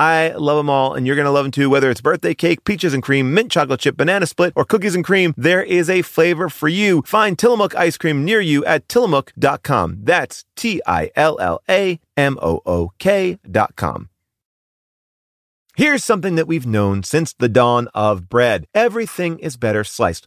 I love them all, and you're going to love them too. Whether it's birthday cake, peaches and cream, mint chocolate chip, banana split, or cookies and cream, there is a flavor for you. Find Tillamook ice cream near you at tillamook.com. That's T I L L A M O O K.com. Here's something that we've known since the dawn of bread. Everything is better sliced.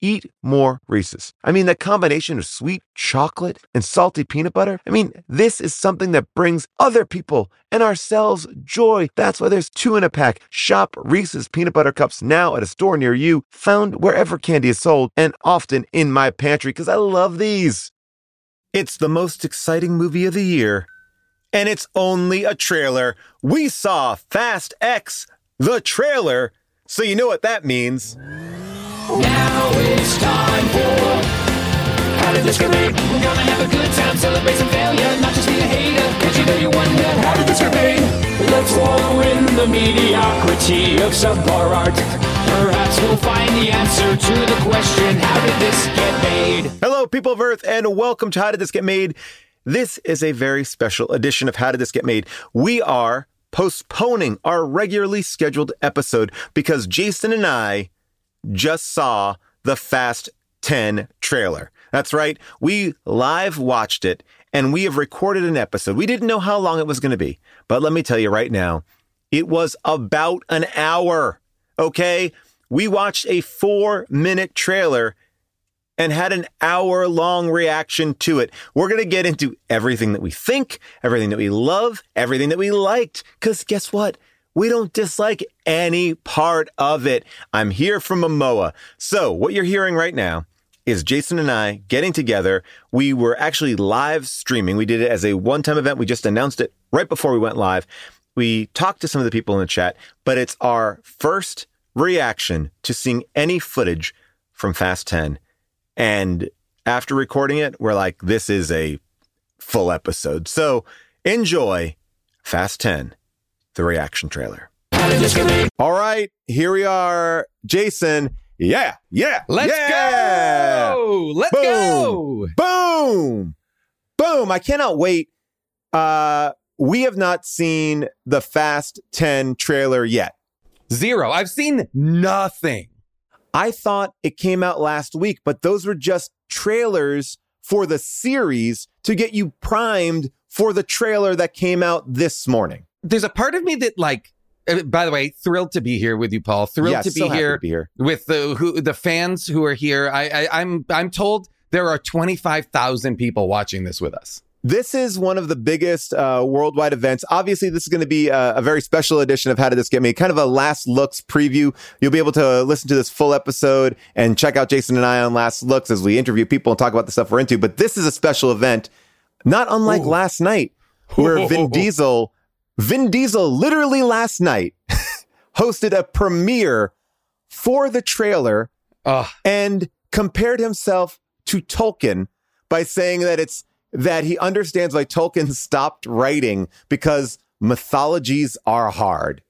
eat more Reese's. I mean, that combination of sweet chocolate and salty peanut butter. I mean, this is something that brings other people and ourselves joy. That's why there's two in a pack. Shop Reese's peanut butter cups now at a store near you, found wherever candy is sold, and often in my pantry because I love these. It's the most exciting movie of the year, and it's only a trailer. We saw Fast X, the trailer, so you know what that means. Now it's time for How did this get made? We're gonna have a good time, celebrate some failure, not just be a hater. Cause you know you wonder, how did this get made? Let's wallow in the mediocrity of subpar art. Perhaps we'll find the answer to the question, how did this get made? Hello, people of Earth, and welcome to How Did This Get Made? This is a very special edition of How Did This Get Made? We are postponing our regularly scheduled episode because Jason and I just saw the Fast 10 trailer. That's right. We live watched it and we have recorded an episode. We didn't know how long it was going to be, but let me tell you right now, it was about an hour. Okay. We watched a four minute trailer and had an hour long reaction to it. We're going to get into everything that we think, everything that we love, everything that we liked. Cause guess what? We don't dislike any part of it. I'm here from Momoa. So what you're hearing right now is Jason and I getting together. We were actually live streaming. We did it as a one time event. We just announced it right before we went live. We talked to some of the people in the chat, but it's our first reaction to seeing any footage from Fast 10. And after recording it, we're like, this is a full episode. So enjoy Fast 10 the reaction trailer. All right, here we are. Jason. Yeah, yeah. Let's yeah. go. Let's Boom. go. Boom. Boom. I cannot wait. Uh we have not seen the Fast 10 trailer yet. Zero. I've seen nothing. I thought it came out last week, but those were just trailers for the series to get you primed for the trailer that came out this morning. There's a part of me that like uh, by the way, thrilled to be here with you, Paul. Thrilled Yeah, to be here to be here. with the who the fans who are here. I, I I'm I'm told there are 25,000 people watching this with us. This is one of the biggest uh, worldwide events. Obviously, this is going to be a, a very special edition of How Did This Get Me? Kind of a last looks preview. You'll be able to listen to this full episode and check out Jason and I on Last Looks as we interview people and talk about the stuff we're into. But this is a special event, not unlike last night, where Vin Diesel, Vin Diesel, literally last night, hosted a premiere for the trailer Oh, and compared himself to Tolkien by saying that it's that he understands why Tolkien stopped writing because mythologies are hard.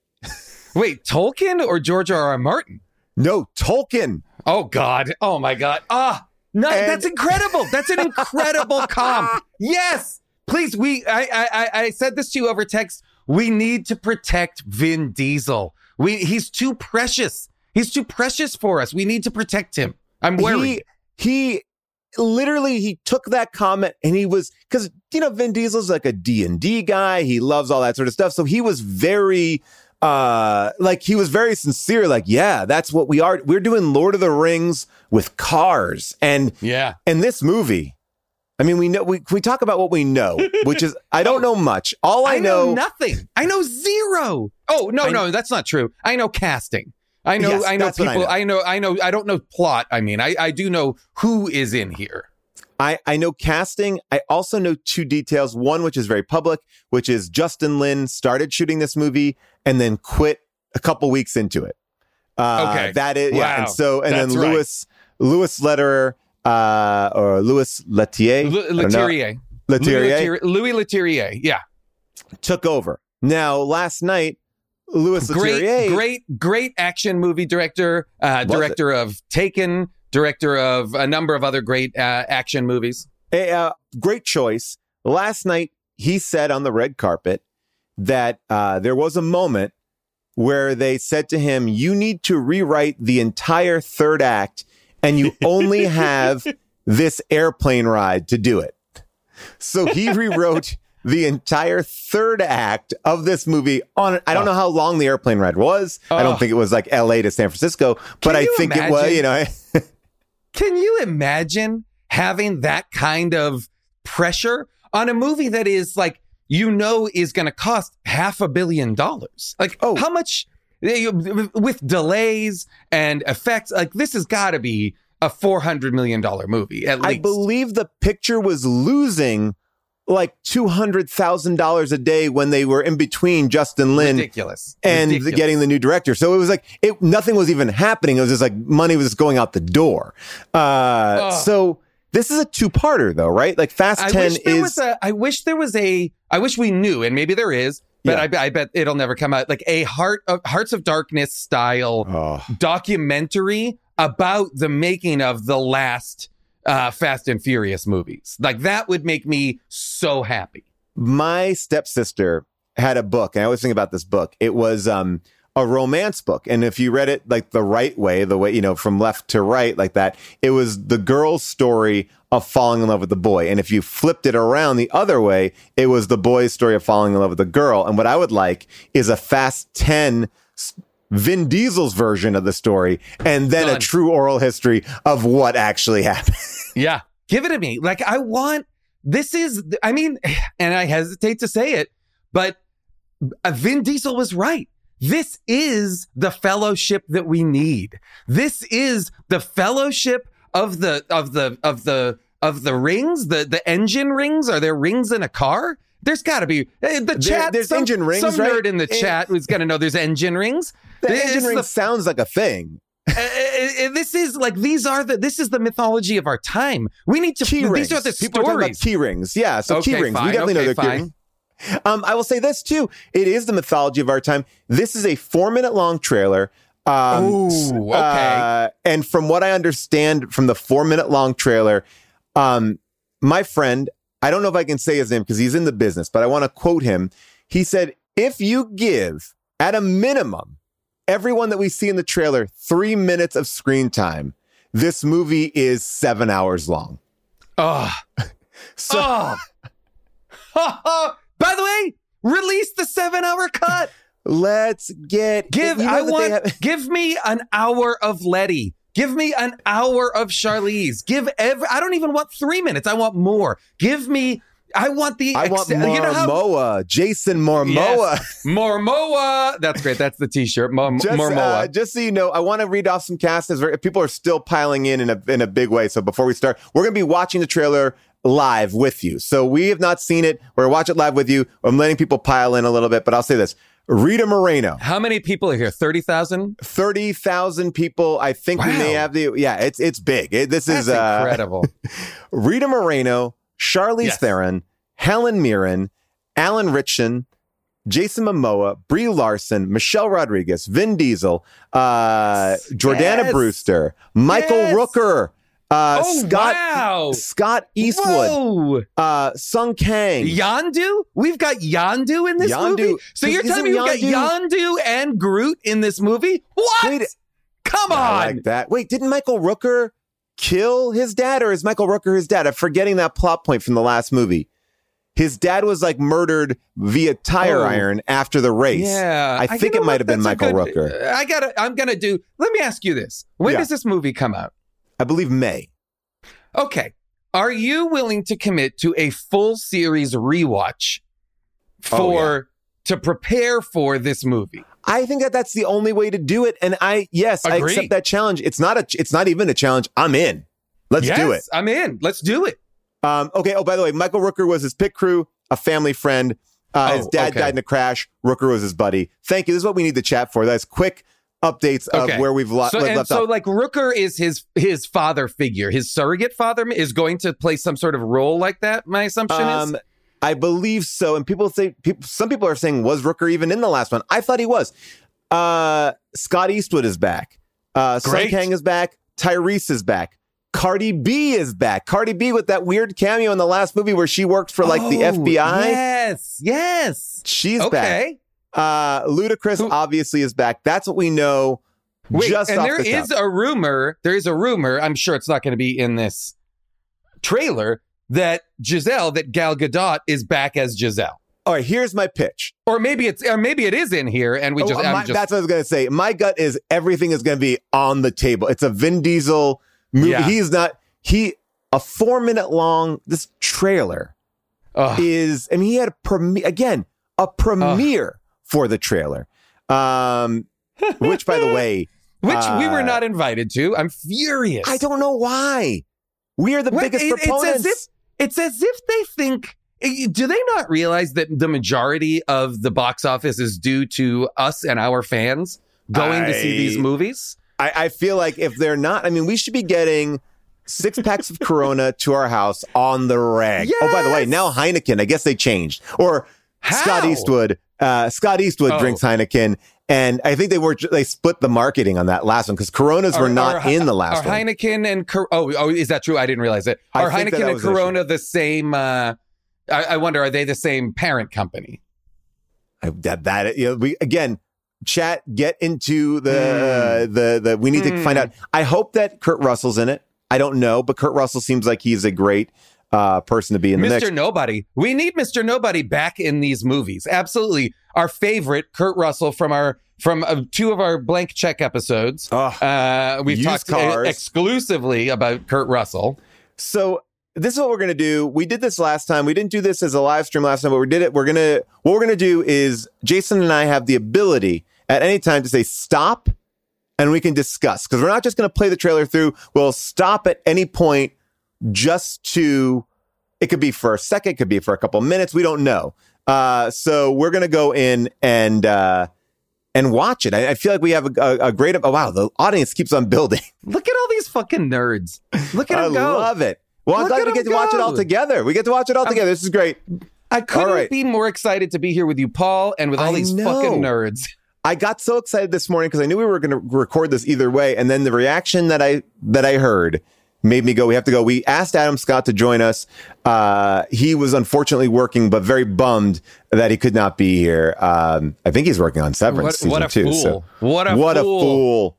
wait, Tolkien or George R. R. Martin? No, Tolkien. Oh God! Oh my God! Ah, no, And- that's incredible. That's an incredible comp. Yes, please. We, I, I, I- I said this to you over text. We need to protect Vin Diesel. We, he's too precious. He's too precious for us. We need to protect him. I'm worried. He, he literally he took that comment and he was because you know Vin Diesel's like a D and D guy. He loves all that sort of stuff. So he was very uh like he was very sincere like yeah that's what we are we're doing lord of the rings with cars and yeah. and this movie i mean we know we, we talk about what we know which is i don't know much all i, I know, know nothing. I know zero. Oh no, I- no, that's not true. I know casting. I know. Yes, I know what I people. know. I know. I know. I don't know plot. I mean, I, I do know who is in here. I, I know casting. I also know two details. One, which is very public, which is Justin Lin started shooting this movie and then quit a couple weeks into it. Uh, Okay. That is, yeah. Wow. And so, and That's then right. Louis, Louis Letterer, uh, or Louis Lettier, L-. Leterrier. Leterrier Louis Leterrier. Yeah. took over. Now, last night, Louis Great, Leterrier, great, great action movie director. Uh, Was it? director of Taken. Director of a number of other great uh, action movies. a uh, great choice. Last night, he said on the red carpet that uh, there was a moment where they said to him, You need to rewrite the entire third act, and you only have this airplane ride to do it. So he rewrote the entire third act of this movie on I don't oh. know how long the airplane ride was. I Oh. don't think it was like LA to San Francisco, but I think it was, you know. Can you imagine having that kind of pressure on a movie that is like you know is going to cost half a billion dollars? Like, Oh. how much with delays and effects? Like, this has got to be a four hundred million dollar movie at least. I believe the picture was losing like two hundred thousand dollars a day when they were in between Justin Lin ridiculous and Ridiculous. getting the new director. So it was like it nothing was even happening. It was just like money was just going out the door. Uh, Ugh. so this is a two parter though, right? Like Fast I Ten is was a. I wish there was a. I wish we knew, and maybe there is, but Yeah. I, bet- I bet it'll never come out. Like a heart of Hearts of Darkness style oh, documentary about the making of the last uh, Fast and Furious movies. Like that would make me so happy. my stepsister had a book, and I always think about this book. It was um, a romance book, and if you read it like the right way, the way you know from left to right, like that, it was the girl's story of falling in love with the boy. And if you flipped it around the other way, it was the boy's story of falling in love with the girl. And what I would like is a Fast Ten. Vin Diesel's version of the story, and then a true oral history of what actually happened. Yeah, give it to me. Like I want. This is. I mean, and I hesitate to say it, but uh, Vin Diesel was right. This is the fellowship that we need. This is the fellowship of the of the of the of the rings. The the engine rings. Are there rings in a car? There's got to be eh, the chat. there's some, engine rings, Some right? nerd in the Eh. chat who's going to know there's engine rings. The This engine ring the sounds like a thing. uh, uh, this is like these are the this is the mythology of our time. We need to key these rings. are the People are talking about key rings. Yeah, so key rings. fine, we definitely know okay, they're key rings. Um, I will say this too. It is the mythology of our time. This is a four minute long trailer. Um, Ooh, okay. uh, and from what I understand from the four minute long trailer, um, my friend, I don't know if I can say his name because he's in the business, but I want to quote him. He said, if you give at a minimum everyone that we see in the trailer three minutes of screen time, this movie is seven hours long. Oh, So oh. By the way, release the seven hour cut. let's get Give you know I want have- give me an hour of Letty. Give me an hour of Charlize. Give every I don't even want three minutes. I want more. Give me I want the I want ex- you know how Jason Momoa. Yes. Mormoa. That's great. That's the t-shirt. Mor- Just, Mormoa. uh, just so you know, I want to read off some cast as people are still piling in in a, in a big way. So before we start, we're going to be watching the trailer live with you. So we have not seen it. We're watch it live with you. I'm letting people pile in a little bit, but I'll say this. Rita Moreno. How many people are here? 30,000? Thirty thousand people. I think we may have the. Yeah, it's it's big. It- this That's is uh, incredible. Rita Moreno, Charlize Yes. Theron, Helen Mirren, Alan Ritchson, Jason Momoa, Brie Larson, Michelle Rodriguez, Vin Diesel, uh, Jordana Yes. Brewster, Michael. Rooker, uh, oh, Scott wow. Scott Eastwood, uh, Sung Kang. Yondu? We've got Yondu in this Yondu. movie? So you're telling me we've got Yondu and Groot in this movie? What? Wait, Come on. I like that. Wait, didn't Michael Rooker kill his dad, or is Michael Rooker his dad? I'm forgetting that plot point from the last movie. His dad was like murdered via tire Oh. iron after the race. Yeah, I think it might have been Michael good- Rooker. I gotta. I'm gonna do. Let me ask you this: When Yeah. does this movie come out? I believe May. Okay, are you willing to commit to a full series rewatch for Oh, to prepare for this movie? I think that that's the only way to do it. And I, yes, I accept that challenge. It's not a, it's not even a challenge. I'm in. Let's do it. I'm in. Let's do it. Um, okay. Oh, by the way, Michael Rooker was his pit crew, a family friend. Uh, his Oh, dad okay. died in a crash. Rooker was his buddy. Thank you. This is what we need the chat for. That's quick updates of Okay. where we've lo- so, left and off. so like Rooker is his his father figure. His surrogate father is going to play some sort of role like that. My assumption Um, is. I believe so. And people say, people, some people are saying, was Rooker even in the last one? I thought he was. Uh, Scott Eastwood is back. Uh, Sung Kang is back. Tyrese is back. Cardi B is back. Cardi B with that weird cameo in the last movie where she worked for like the Oh, FBI. Yes, yes. She's back. Uh, Ludacris Who- obviously is back. That's what we know. Wait, just and there the is a rumor. There is a rumor. I'm sure it's not going to be in this trailer that Giselle, that Gal Gadot is back as Giselle, All right, here's my pitch. or maybe it's, or maybe it is in here, and we Oh, just, my- just that's what I was going to say. My gut is everything is going to be on the table. It's a Vin Diesel movie. Yeah. He's not, he, a four minute long, this trailer Ugh. is, I mean, he had a premiere, again, a premiere for the trailer. Um, which by the way, which we were uh, not invited to. I'm furious. I don't know why. We are the What? biggest It- it's as proponents. if- It's as if they think. eh, Do they not realize that the majority of the box office is due to us and our fans going to see these movies? I, I feel like if they're not, I mean, we should be getting six packs of Corona to our house on the reg. Oh, by the way, now Heineken. I guess they changed. Or Scott Eastwood. Uh, Scott Eastwood Oh. drinks Heineken, and I think they were they split the marketing on that last one because Coronas were not are- in the last Are one. Heineken and Cor- oh oh is that true? I didn't realize it. Are think that Heineken that and Corona the same? Uh, I, I wonder. Are they the same parent company? I- that that you know, we again. Chat, get into the Hmm. the the. We need to find out. I hope that Kurt Russell's in it. I don't know, but Kurt Russell seems like he's a great uh, person to be in the Mr. mix. Nobody. We need Mr. Nobody back in these movies. Absolutely. Our favorite, Kurt Russell from our from uh, two of our blank check episodes. Oh, Uh, we've talked uh, cars. exclusively about Kurt Russell. So this is what we're gonna do. We did this last time. We didn't do this as a live stream last time, but we did it. We're gonna what we're gonna do is Jason and I have the ability at any time to say stop and we can discuss. Because we're not just gonna play the trailer through. We'll stop at any point just to it could be for a second, it could be for a couple minutes. We don't know. Uh, so we're gonna go in and uh and watch it. I, I feel like we have a, a, a great. Oh wow, the audience keeps on building. Look at all these fucking nerds. Look at I them go. I love it. Well, I'm Look glad we get to watch it all together. We get to watch it all together. This is great. I couldn't right. be more excited to be here with you, Paul, and with all I these know. fucking nerds. I got so excited this morning because I knew we were going to record this either way, and then the reaction that I that I heard made me go. We have to go. We asked Adam Scott to join us. Uh, he was unfortunately working, but very bummed that he could not be here. Um, I think he's working on Severance What, what a season two. fool! So what a what fool! a fool!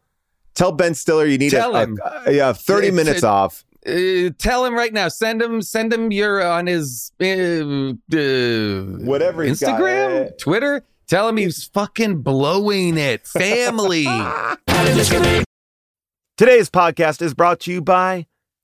Tell Ben Stiller you need Tell a, him. a, yeah thirty It's- minutes it- off. Uh, tell him right now. Send him. Send him your on his uh, uh, Whatever. Instagram, Twitter. Tell him he's fucking blowing it. Family. How did this get made? Today's podcast is brought to you by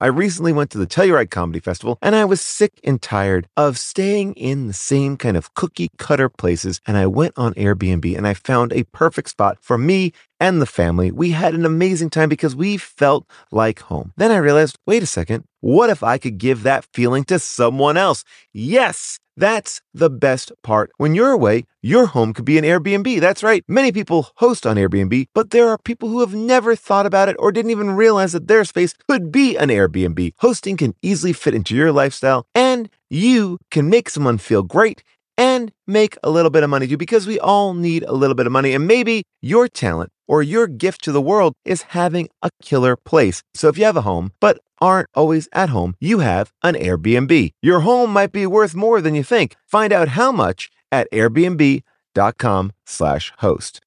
I recently went to the Telluride Comedy Festival and I was sick and tired of staying in the same kind of cookie cutter places. And I went on Airbnb and I found a perfect spot for me and the family. We had an amazing time because we felt like home. Then I realized wait a second, what if I could give that feeling to someone else? Yes! That's the best part. When you're away, your home could be an Airbnb. That's right. Many people host on Airbnb, but there are people who have never thought about it or didn't even realize that their space could be an Airbnb. Hosting can easily fit into your lifestyle, and you can make someone feel great and make a little bit of money too, because we all need a little bit of money. And maybe your talent or your gift to the world is having a killer place. So if you have a home, but aren't always at home, you have an Airbnb. Your home might be worth more than you think. Find out how much at airbnb.com/slash host.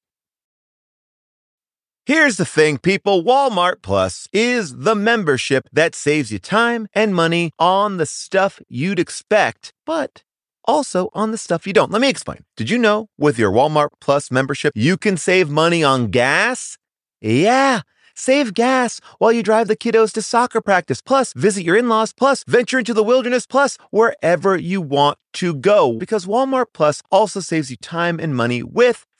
Here's the thing, people Walmart Plus is the membership that saves you time and money on the stuff you'd expect, but also on the stuff you don't. Let me explain. Did you know with your Walmart Plus membership, you can save money on gas? Yeah. Save gas while you drive the kiddos to soccer practice, plus visit your in laws, plus venture into the wilderness, plus wherever you want to go. Because Walmart Plus also saves you time and money with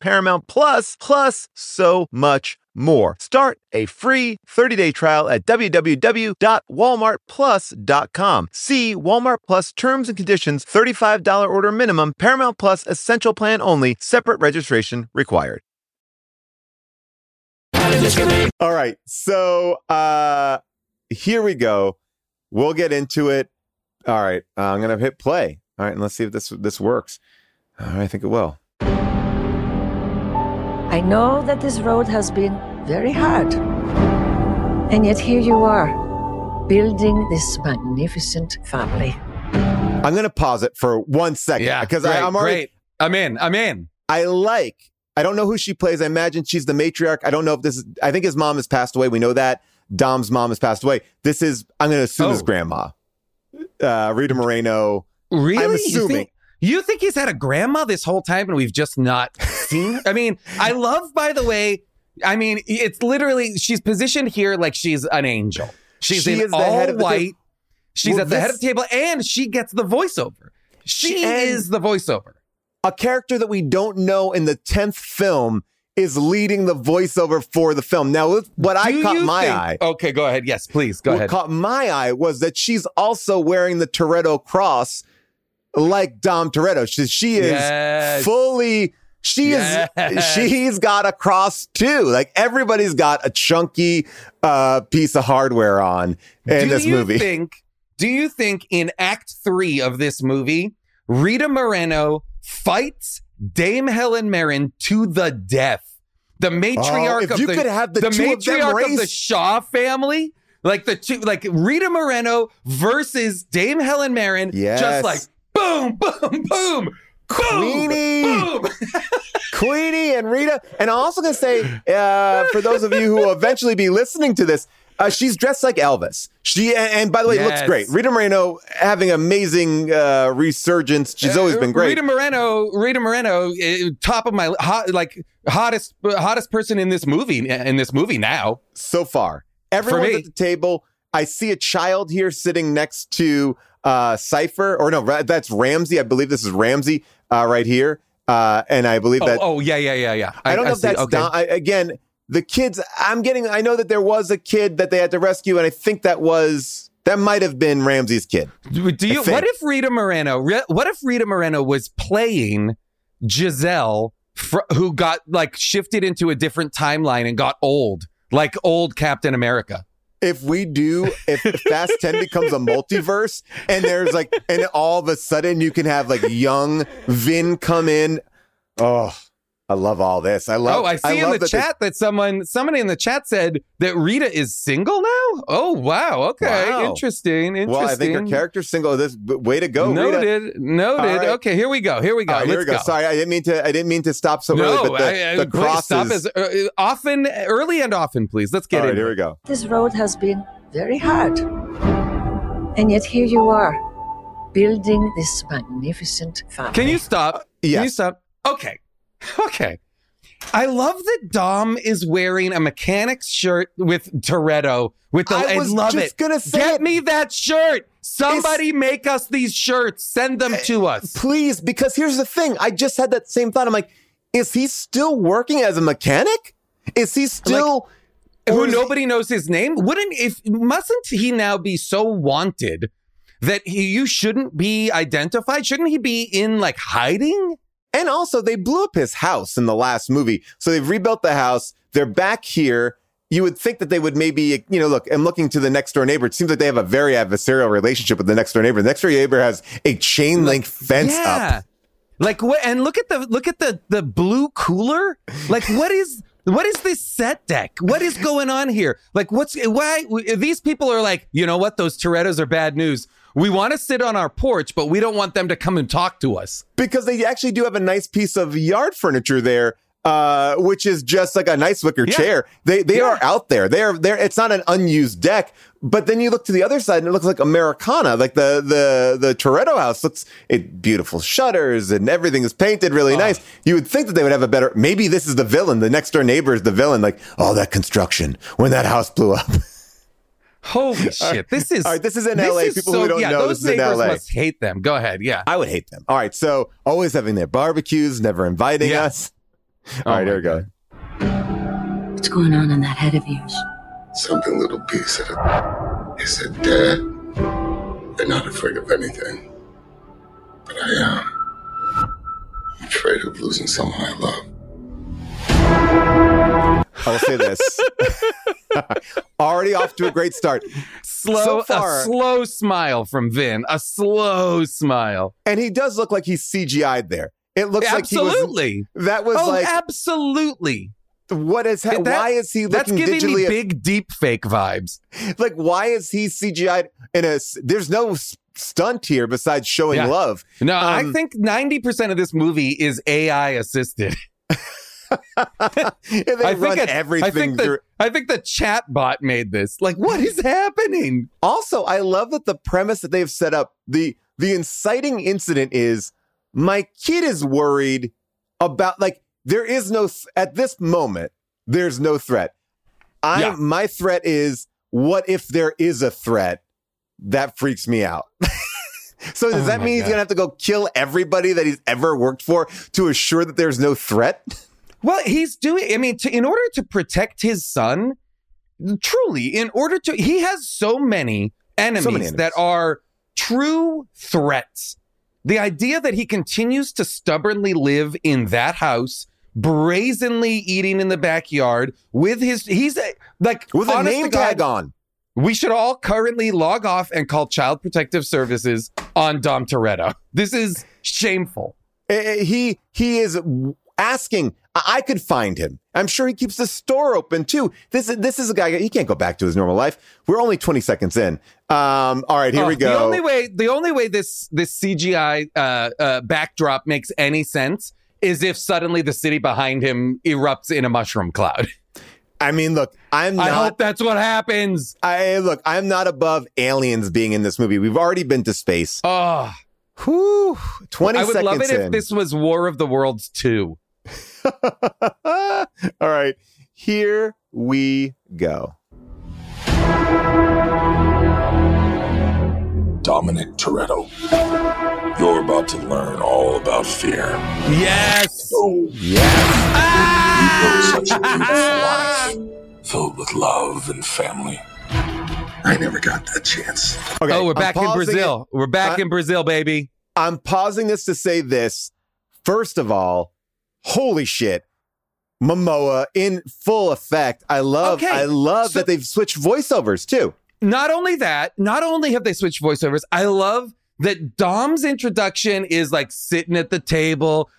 Paramount Plus plus so much more. Start a free 30-day trial at www.walmartplus.com. See Walmart Plus terms and conditions, $35 order minimum, Paramount Plus essential plan only, separate registration required. All right. So uh here we go. We'll get into it. All right. Uh, I'm going to hit play. All right, and let's see if this this works. Right, I think it will. I know that this road has been very hard. And yet here you are, building this magnificent family. I'm going to pause it for one second Yeah. because great, I'm already great. I'm in. I'm in. I like. I don't know who she plays. I imagine she's the matriarch. I don't know if this is. I think his mom has passed away. We know that Dom's mom has passed away. This is. I'm going to assume his Oh. grandma, uh, Rita Moreno. Really? I'm assuming. You think he's had a grandma this whole time and we've just not seen her? I mean, I love, by the way, I mean, it's literally, she's positioned here like she's an angel. She's She in all head of the white. She's Well, at the head of the table and she gets the voiceover. She She- is the voiceover. A character that we don't know in the tenth film is leading the voiceover for the film. Now, what I Do caught my think- eye. Okay, go ahead. Yes, please. Go what ahead. caught my eye was that she's also wearing the Toretto cross like Dom Toretto. She, she is Yes. fully she Yes. is she's got a cross too. Like everybody's got a chunky uh piece of hardware on in do this you movie. think do you think in act three of this movie rita moreno fights dame helen Mirren to the death the matriarch Oh, if of the, could have the two of them matriarch of the shaw family like the two like rita moreno versus dame helen Mirren, Yes. just like boom boom boom Queenie. boom Queenie and Rita. And I'm also going to say, uh, for those of you who will eventually be listening to this, Uh, she's dressed like Elvis. She and, and by the way, looks great. Rita Moreno having amazing uh, resurgence. She's always been great. Rita Moreno, Rita Moreno, eh, top of my hot, like hottest hottest person in this movie in this movie now. so far. Everyone's me. at the table. I see a child here sitting next to uh, Cipher, or no, that's Ramsey. I believe this is Ramsey uh, right here, uh, and I believe Oh, that. oh yeah, yeah, yeah, yeah. I don't know if see. that's okay. Don- I, again the kids. I'm getting. I know that there was a kid that they had to rescue, and I think that was that might have been Ramsey's kid. Do do you? What if Rita Moreno? Re- What if Rita Moreno was playing Giselle, fr- who got like shifted into a different timeline and got old, like old Captain America? If we do, if Fast 10 becomes a multiverse and there's like, and all of a sudden you can have like young Vin come in. Oh, I love all this. I love oh, I see in the that they- chat that someone, somebody in the chat said that Rita is single now. Oh wow, okay, Wow. interesting, interesting. Well, I think her character's single. This way to go. Rita. Noted, noted. Okay, here we go. Here we go. All right, here we Let's go. Sorry, I didn't mean to. I didn't mean to stop so No, early. But the, I, I, the please crosses. stop as uh, often, early and often, please. Let's get all right, into here we go. This road has been very hard. And yet here you are, building this magnificent family. Can you stop? Can yes. you stop? Okay. Okay. I love that Dom is wearing a mechanic's shirt with Toretto with the I was love just it. gonna say Get it. me that shirt. Somebody make us these shirts. Send them eh, to us. Please, because here's the thing. I just had that same thought. I'm like, is he still working as a mechanic? Is he still? or Who is he- nobody knows his name? Wouldn't if mustn't he now be so wanted that he you shouldn't be identified? Shouldn't he be in like hiding? And also, they blew up his house in the last movie. So they've rebuilt the house. They're back here. You would think that they would maybe, you know, look, I'm looking to the next door neighbor. It seems like they have a very adversarial relationship with the next door neighbor. The next door neighbor has a chain link fence yeah. up. Like what? And look at the look at the the blue cooler. Like what is what is this set deck? What is going on here? Like what's why these people are like you know what? Those Torettos are bad news. We want to sit on our porch, but we don't want them to come and talk to us. Because they actually do have a nice piece of yard furniture there. Uh, which is just like a nice wicker Yeah. chair. They they Yeah. are out there. They are there. It's not an unused deck, but then you look to the other side and it looks like Americana. Like the the the Toretto house looks it beautiful shutters and everything is painted really Oh. nice. You would think that they would have a better. Maybe this is the villain. The next door neighbor is the villain. Like all that construction when that house blew up. Holy shit! This is all right, this is in LA. People who don't yeah, know, those this is in neighbors LA. must hate them. Go ahead. Yeah. I would hate them. All right, so always having their barbecues, never inviting Yeah. us. All right, oh my here we go. What's going on in that head of yours? Something little B said it. He said, Dad, you're not afraid of anything. But I am. I'm afraid of losing someone I love. I will say this. Already off to a great start. Slow, So far- a slow smile from Vin. A slow smile. And he does look like he's CGI'd there. It looks like he was. Absolutely. That was oh, like, absolutely. what is, ha- That- why is he That's looking giving me big deep fake vibes. like, why is he CGI'd in a, there's no stunt here besides showing Yeah. love. No, I Um, think 90% of this movie is AI assisted. I think everything I think through. the I think the chat bot made this. Like, what is happening? Also, I love that the premise that they've set up, the the inciting incident is my kid is worried about like there is no th- at this moment there's no threat. I Yeah. my threat is what if there is a threat? That freaks me out. so does Oh that mean he's God. to have to go kill everybody that he's ever worked for to assure that there's no threat? Well, he's doing. I mean, to, in order to protect his son, truly, in order to, he has so many enemies, enemies. that are true threats. The idea that he continues to stubbornly live in that house, brazenly eating in the backyard with his, he's a, like With a name tag on. We should all currently log off and call Child Protective Services on Dom Toretto. This is shameful. Eh, he he is asking I could find him. I'm sure he keeps the store open too. This is this is a guy he can't go back to his normal life. We're only 20 seconds in. Um all right, here Oh, we go. The only way the only way this this CGI uh, uh, backdrop makes any sense is if suddenly the city behind him erupts in a mushroom cloud. I mean, look, I'm I hope that's what happens. I look, I'm not above aliens being in this movie. We've already been to space. Oh, Whew, 20 I would love it in. if this was War of the Worlds 2. All right, here we go. Dominic Toretto. You're about to learn all about fear. Yes. Oh, Yes. you built such a beautiful life, filled with love and family. I never got that chance. Okay, oh, we're back in pausing Brazil. We're back I- in Brazil, baby. I'm pausing this to say this. First of all, holy shit. Momoa in full effect. I love Okay, I love so- that they've switched voiceovers too. Not only that, not only have they switched voiceovers, I love that Dom's introduction is like sitting at the table,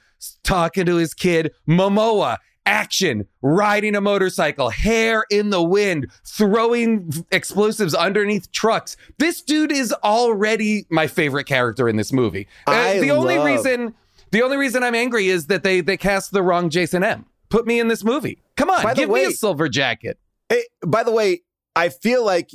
talking to his kid. Momoa, action, riding a motorcycle, hair in the wind, throwing explosives underneath trucks. This dude is already my favorite character in this movie. Uh, I the only love- reason, the only reason I'm angry is that they they cast the wrong Jason M. Put me in this movie. Come on, give me way- a silver jacket. Hey, by the way, I feel like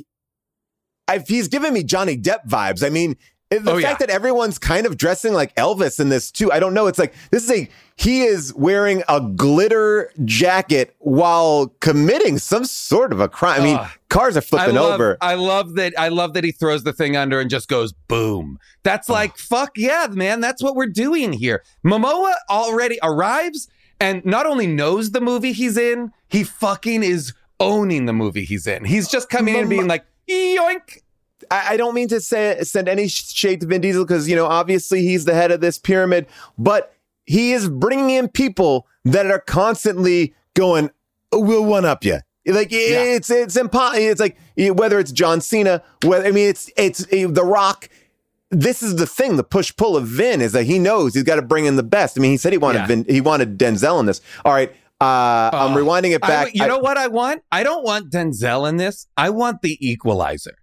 I, he's giving me Johnny Depp vibes. I mean, the Oh, fact yeah. that everyone's kind of dressing like Elvis in this too. I don't know. It's like this is a he is wearing a glitter jacket while committing some sort of a crime. I mean, cars are flipping I love, over. I love that. I love that he throws the thing under and just goes boom. That's like fuck yeah, man. That's what we're doing here. Momoa already arrives and not only knows the movie he's in, he fucking is owning the movie he's in. He's just coming in and being like yoink. I, I don't mean to say send any shade to Vin Diesel because you know obviously he's the head of this pyramid, but he is bringing in people that are constantly going, "Oh, "We'll one up you." Like it's it's impossible. It's like whether it's John Cena, whether I mean it's it's uh, The Rock. This is the thing, the push pull of Vin is that he knows he's got to bring in the best. I mean, he said he wanted Yeah. Vin, he wanted Denzel in this. All right, uh, I'm Uh, rewinding it I- back. you I- know what I want? I don't want Denzel in this. I want the equalizer.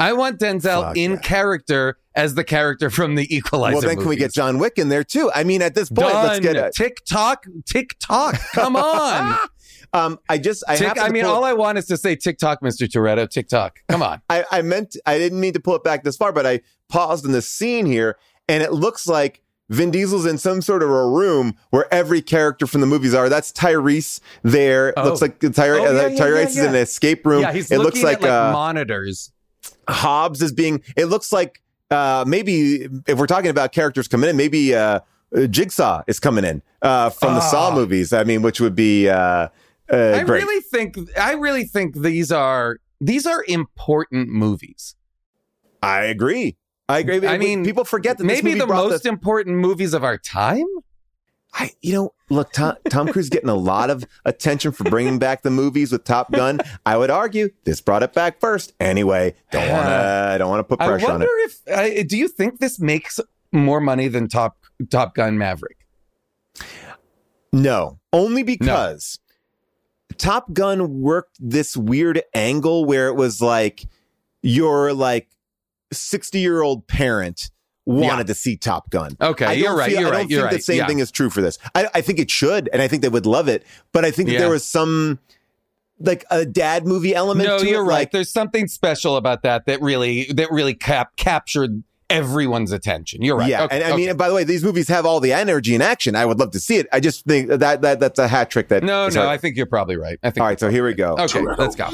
I want Denzel Fuck in yeah. character as the character from the Equalizer. well, then can we get. John Wick in there too? I mean, at this point, Done. let's get a, tick tock, tick tock. Come on. Um, I just I Tick, I mean, all I want is to say TikTok, Mr. Toretto. TikTok. Come on. I, I meant I didn't mean to pull it back this far, but I paused in the scene here, and it looks like Vin Diesel's in some sort of a room where every character from the movies are. That's Tyrese there. It Oh. looks like Tyre, Oh, yeah, uh, yeah, Tyrese yeah, is in an escape room. yeah, he's it looks like, at like uh, monitors. Hobbs is being. It looks like uh, maybe if we're talking about characters coming in, maybe uh, Jigsaw is coming in uh, from the Saw Ah. movies. I mean, which would be uh, uh, I great. really think I really think these are these are important movies. I agree. I agree. I mean, people forget that this Maybe movie the most important movies of our time. I, you know, look, Tom, Tom Cruise getting a lot of attention for bringing back the movies with Top Gun. I would argue this brought it back first. Anyway, don't want to, don't want to put pressure on wonder it. if uh, do you think this makes more money than Top Top Gun Maverick? No, only because Top Gun worked this weird angle where it was like your like sixty year old parent wanted to see Top Gun. Okay, you're don't right, feel- you're I don't right, you're think the right, same yeah. thing is true for this. I, I think it should, and I think they would love it. But I think Yeah. there was some like a dad movie element. No, to you're it, right. Like, There's something special about that that really that really cap- captured everyone's attention. You're right. Yeah, Okay, and I okay. mean, and by the way, these movies have all the energy and action. I would love to see it. I just think that that that's a hat trick. That no, no, hard. I think you're probably right. I think. all right, so here we go. Okay, Toretto. let's go.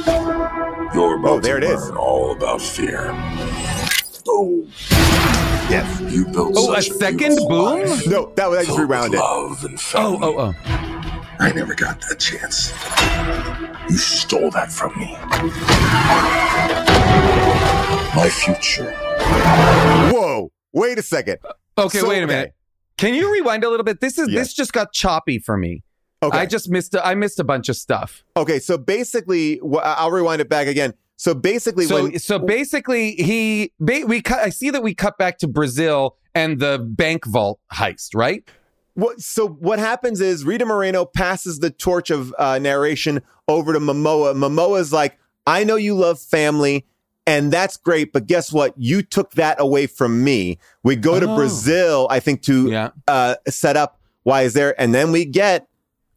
You're about Oh, there to it is. learn all about fear. Oh, Yes. you built Oh, a such second boom? life, No, that was I just rewound it. Love and Oh, oh, oh. I never got that chance. You stole that from me. My future. Whoa! Wait a second. Uh, okay, So, wait a minute. Can you rewind a little bit? This is Yeah. this just got choppy for me. Okay. I just missed. A, I missed a bunch of stuff. okay. So basically, wh- I'll rewind it back again. So basically, So when so basically, he ba- we cut. I see that we cut back to Brazil and the bank vault heist, right? What, so what happens is Rita Moreno passes the torch of uh, narration over to Momoa. Momoa's like, I know you love family, and that's great, but guess what? You took that away from me. We go to Oh. Brazil, I think, to Yeah. uh, set up why is there, and then we get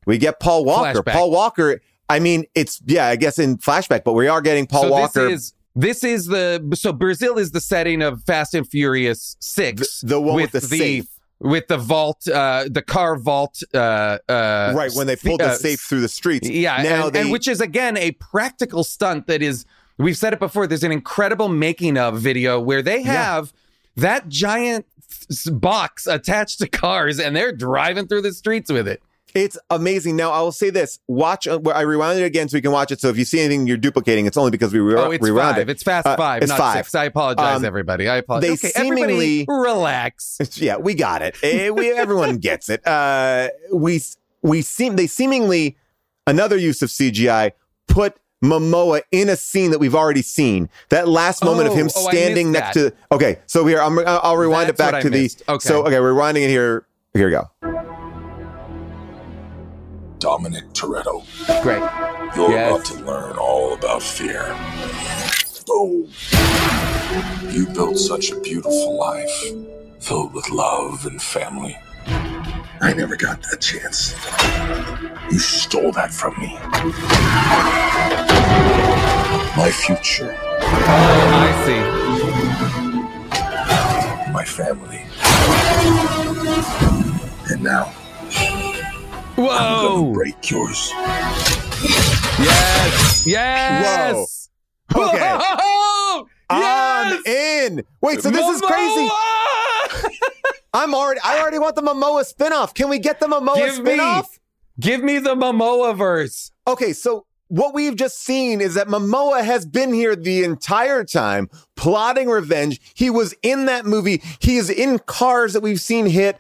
we get Paul Walker. Flashback. Paul Walker. I mean, it's yeah, I guess in flashback, but we are getting Paul so Walker. This is this is the so Brazil is the setting of Fast and Furious Six, The- the one with the safe. with the vault, uh, the car vault, uh, uh, right when they pulled the uh, safe through the streets. Yeah, now and, they and which is again a practical stunt that is. We've said it before. There's an incredible making of video where they have that giant box attached to cars and they're driving through the streets with it. It's amazing. Now I will say this: watch. Uh, I rewound it again so we can watch it. So if you see anything you're duplicating, it's only because we re- Oh, it's rewound five. it. It's fast Uh, five, it's not five. six. I apologize, Um, everybody. I apologize. they okay, seemingly- relax. Yeah, we got it. Eh, we everyone gets it. Uh, we we seem they seemingly another use of CGI put Momoa in a scene that we've already seen. That last moment of Oh, him oh, standing missed next that. to. Okay, so here I'm. I'll rewind That's it back to the. Okay. So okay, we're rewinding it here. Here we go. Dominic Toretto, Great. you're Yes. about to learn all about fear. Boom! you built such a beautiful life, filled with love and family. I never got that chance. You stole that from me. My future, I see. my family. And now, Whoa. break yours. Yes. Yes. Whoa. Okay. Whoa. I'm in. Wait, so this is crazy. I'm already. I already want the Momoa spinoff. Can we get the Momoa Give me- Give me the Momoa verse. Okay, so what we've just seen is that Momoa has been here the entire time plotting revenge. He was in that movie. He is in cars that we've seen hit.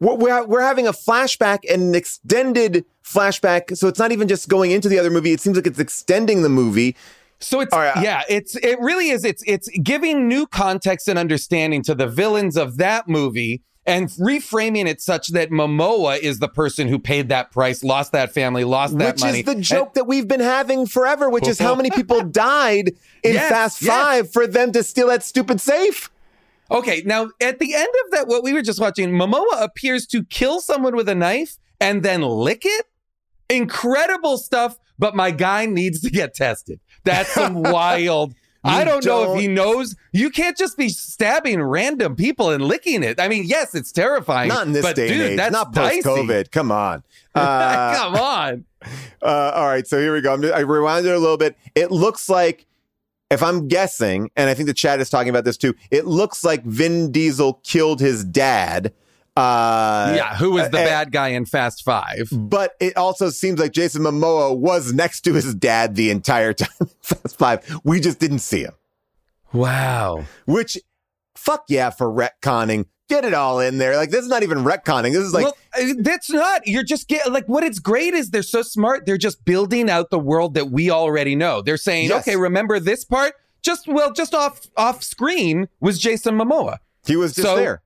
We're, we're, we're having a flashback and an extended flashback. So it's not even just going into the other movie. It seems like it's extending the movie. So it's right. yeah, it's it really is. It's it's giving new context and understanding to the villains of that movie and reframing it such that Momoa is the person who paid that price, lost that family, lost that which money. is the joke that we've been having forever, which is how many people died in Yes, Fast yes. Five for them to steal that stupid safe. Okay, now at the end of that, what we were just watching, Momoa appears to kill someone with a knife and then lick it. Incredible stuff, but my guy needs to get tested. That's some wild. I don't, know don't- if he knows. You can't just be stabbing random people and licking it. I mean, yes, it's terrifying. Not in this but day dude, and age. That's Not post. COVID. Come on. Uh, Come on. Uh, all right, so here we go. I'm, I rewound it a little bit. It looks like, if I'm guessing, and I think the chat is talking about this too, it looks like Vin Diesel killed his dad. Uh, yeah, who was the uh, bad guy in Fast Five? But it also seems like Jason Momoa was next to his dad the entire time. in Fast Five. We just didn't see him. Wow. Which, fuck yeah, for retconning. Get it all in there. Like this is not even retconning. This is like well, uh, that's not. You're just get like what it's great is they're so smart. They're just building out the world that we already know. They're saying, Yes. okay, remember this part? Just well, just off off screen was Jason Momoa. he was just so- there.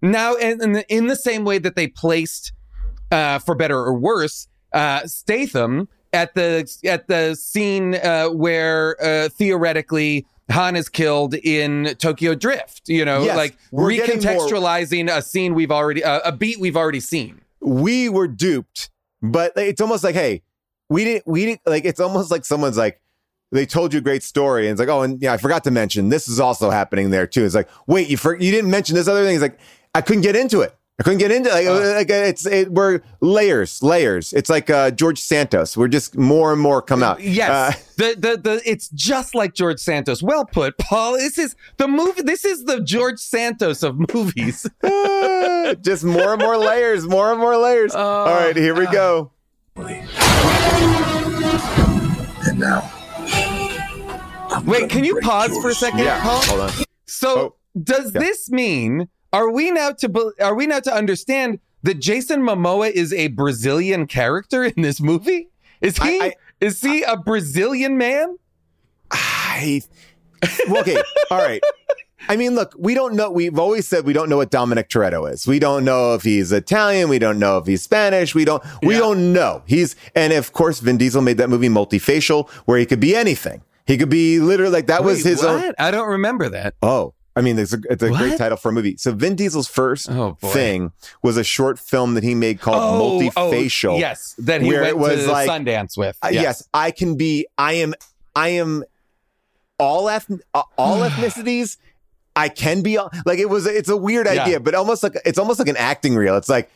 Now, the, in the same way that they placed, uh, for better or worse, uh, Statham at the at the scene uh, where uh, theoretically Han is killed in Tokyo Drift. You know, Yes, like getting more- recontextualizing a scene we've already uh, a beat we've already seen. we were duped, but it's almost like, hey, we didn't, we didn't, like, it's almost like someone's like, they told you a great story, and it's like, oh, and yeah, I forgot to mention this is also happening there too. It's like, wait, you for, you didn't mention this other thing. It's like, I couldn't get into it. I couldn't get into like, like it's it, we're layers, layers. It's like uh, George Santos. We're just more and more come out. Yes, Uh, the the the it's just like George Santos. Well put, Paul. This is the movie. This is the George Santos of movies. uh, just more and more layers, more and more layers. All right, here we go. and now, I'm Wait, can you break pause for a second, Yeah, Paul? hold on. So Oh, does yeah. this mean are we now to are we now to understand that Jason Momoa is a Brazilian character in this movie? Is he I- I- is he a Brazilian man? I, okay, all right. I mean, look, we don't know. We've always said we don't know what Dominic Toretto is. We don't know if he's Italian. We don't know if he's Spanish. We don't. We Yeah. don't know. He's and of course, Vin Diesel made that movie Multifacial, where he could be anything. He could be literally like that was Wait, his own. I don't remember that. Oh, I mean, it's a, it's a great title for a movie. So Vin Diesel's first Oh, thing was a short film that he made called Multifacial. Oh, yes, that he where went it was to like- Sundance with. Uh, yes. I can be. I am. I am all eth- uh, all ethnicities. I can be all, like it was. It's a weird Yeah. idea, but almost like it's almost like an acting reel. It's like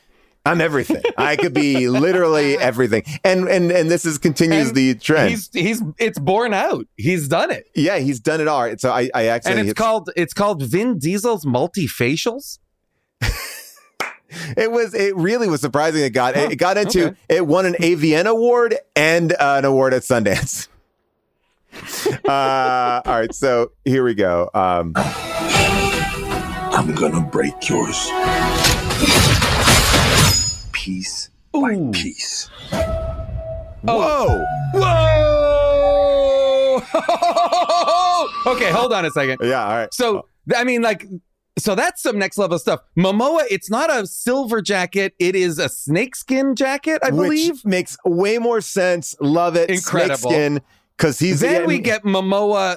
I'm everything. I could be literally everything, and and and this is continues And the trend. He's he's it's borne out. He's done it. yeah, he's done it all. So I I actually And it's hit- called it's called Vin Diesel's multifacials. It was. It really was surprising. It got. Huh, It got into. okay. It won an AVN award and uh, an award at Sundance. uh, all right. So here we go. Um, I'm gonna break yours. Piece by Ooh. piece. whoa. Whoa! okay, hold on a second. Yeah. All right. So I mean, like, so that's some next level stuff. Momoa, it's not a silver jacket; it is a snakeskin jacket, I believe. Which makes way more sense. Love it. Incredible. Snakeskin. Because he's then yeah, we get Momoa uh,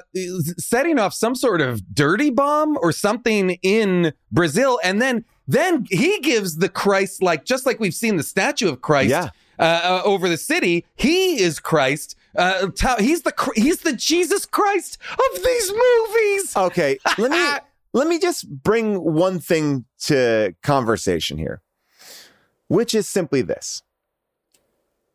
setting off some sort of dirty bomb or something in Brazil, and then then he gives the Christ like just like we've seen the statue of Christ Yeah. uh, uh, over the city. He is Christ. Uh, ta- he's the he's the Jesus Christ of these movies. Okay, let me let me just bring one thing to conversation here, which is simply this.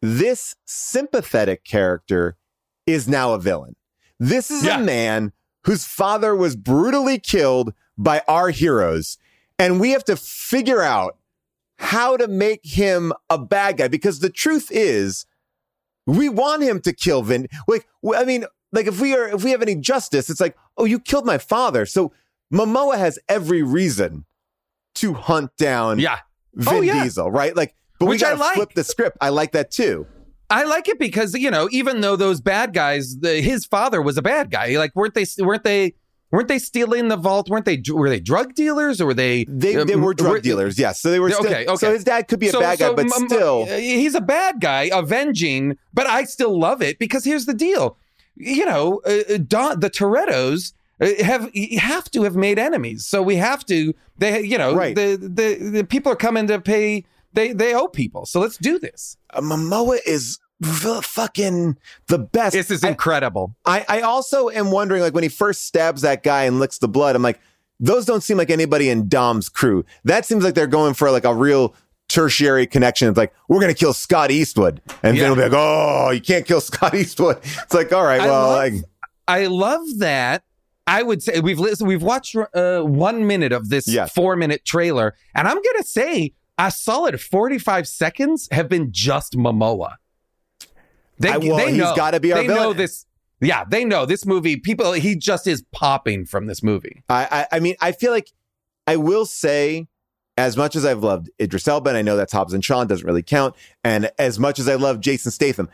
This sympathetic character is now a villain. This is Yeah. a man whose father was brutally killed by our heroes, and we have to figure out how to make him a bad guy because the truth is we want him to kill Vin. Like, I mean, like if we are, if we have any justice, it's like, oh, you killed my father. So Momoa has every reason to hunt down Yeah, Vin Oh, yeah. Diesel, right? Like, but Which we I gotta like. flip the script. I like that too. I like it because you know, even though those bad guys, the, his father was a bad guy. Like, weren't they? Weren't they? Weren't they stealing the vault? Weren't they? Were they drug dealers or were they? They, uh, they were drug were- dealers, yes. So they were still, Okay, okay. So his dad could be a So- bad guy, so but still, uh, he's a bad guy, avenging. But I still love it because here's the deal. You know, uh, Don, the Torettos uh, have have to have made enemies, so we have to. They, you know, Right. the, the the people are coming to pay. They they owe people, so let's do this. uh, Momoa is the fucking the best. This is incredible. I, I also am wondering, like, when he first stabs that guy and licks the blood, I'm like, those don't seem like anybody in Dom's crew. That seems like they're going for like a real tertiary connection. It's like, we're going to kill Scott Eastwood. And Yeah. then we'll be like, oh, you can't kill Scott Eastwood. It's like, all right, I well, love- like, I love that. I would say we've listened, we've watched uh, one minute of this Yes. four minute trailer, and I'm gonna say a solid 45 seconds have been just Momoa. They, I- well, they he's know. gotta be our They know villain. this. Yeah, they know this movie. People, he just is popping from this movie. I, I, I mean, I feel like I will say, as much as I've loved Idris Elba, and I know that's Hobbs and Shaw doesn't really count, and as much as I love Jason Statham,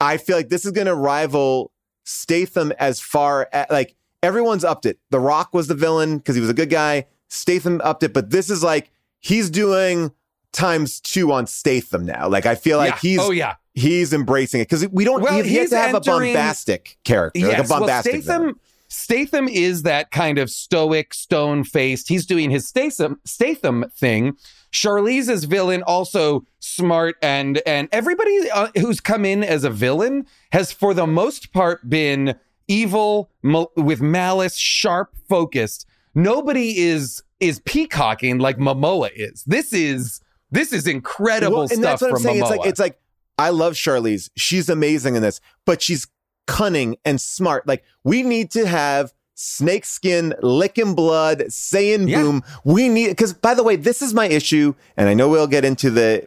I feel like this is going to rival Statham as far as like everyone's upped it. The Rock was the villain because he was a good guy. Statham upped it, but this is like he's doing times two on Statham now. Like I feel like Yeah. Oh, he's oh yeah, he's embracing it because we don't Well, he, he has to have entering- a bombastic character, like a bombastic. Well. Statham, Statham is that kind of stoic, stone faced. He's doing his Statham Statham thing. Charlize's villain also smart and and everybody uh, who's come in as a villain has for the most part been evil mal- with malice, sharp, focused. Nobody is is peacocking like Momoa is. This is this is incredible Well, stuff and that's what I'm from saying. It's Momoa. like it's like I love Charlize. She's amazing in this, but she's cunning and smart. Like we need to have snakeskin licking blood saying Yeah. boom. We need because by the way, this is my issue, and I know we'll get into the.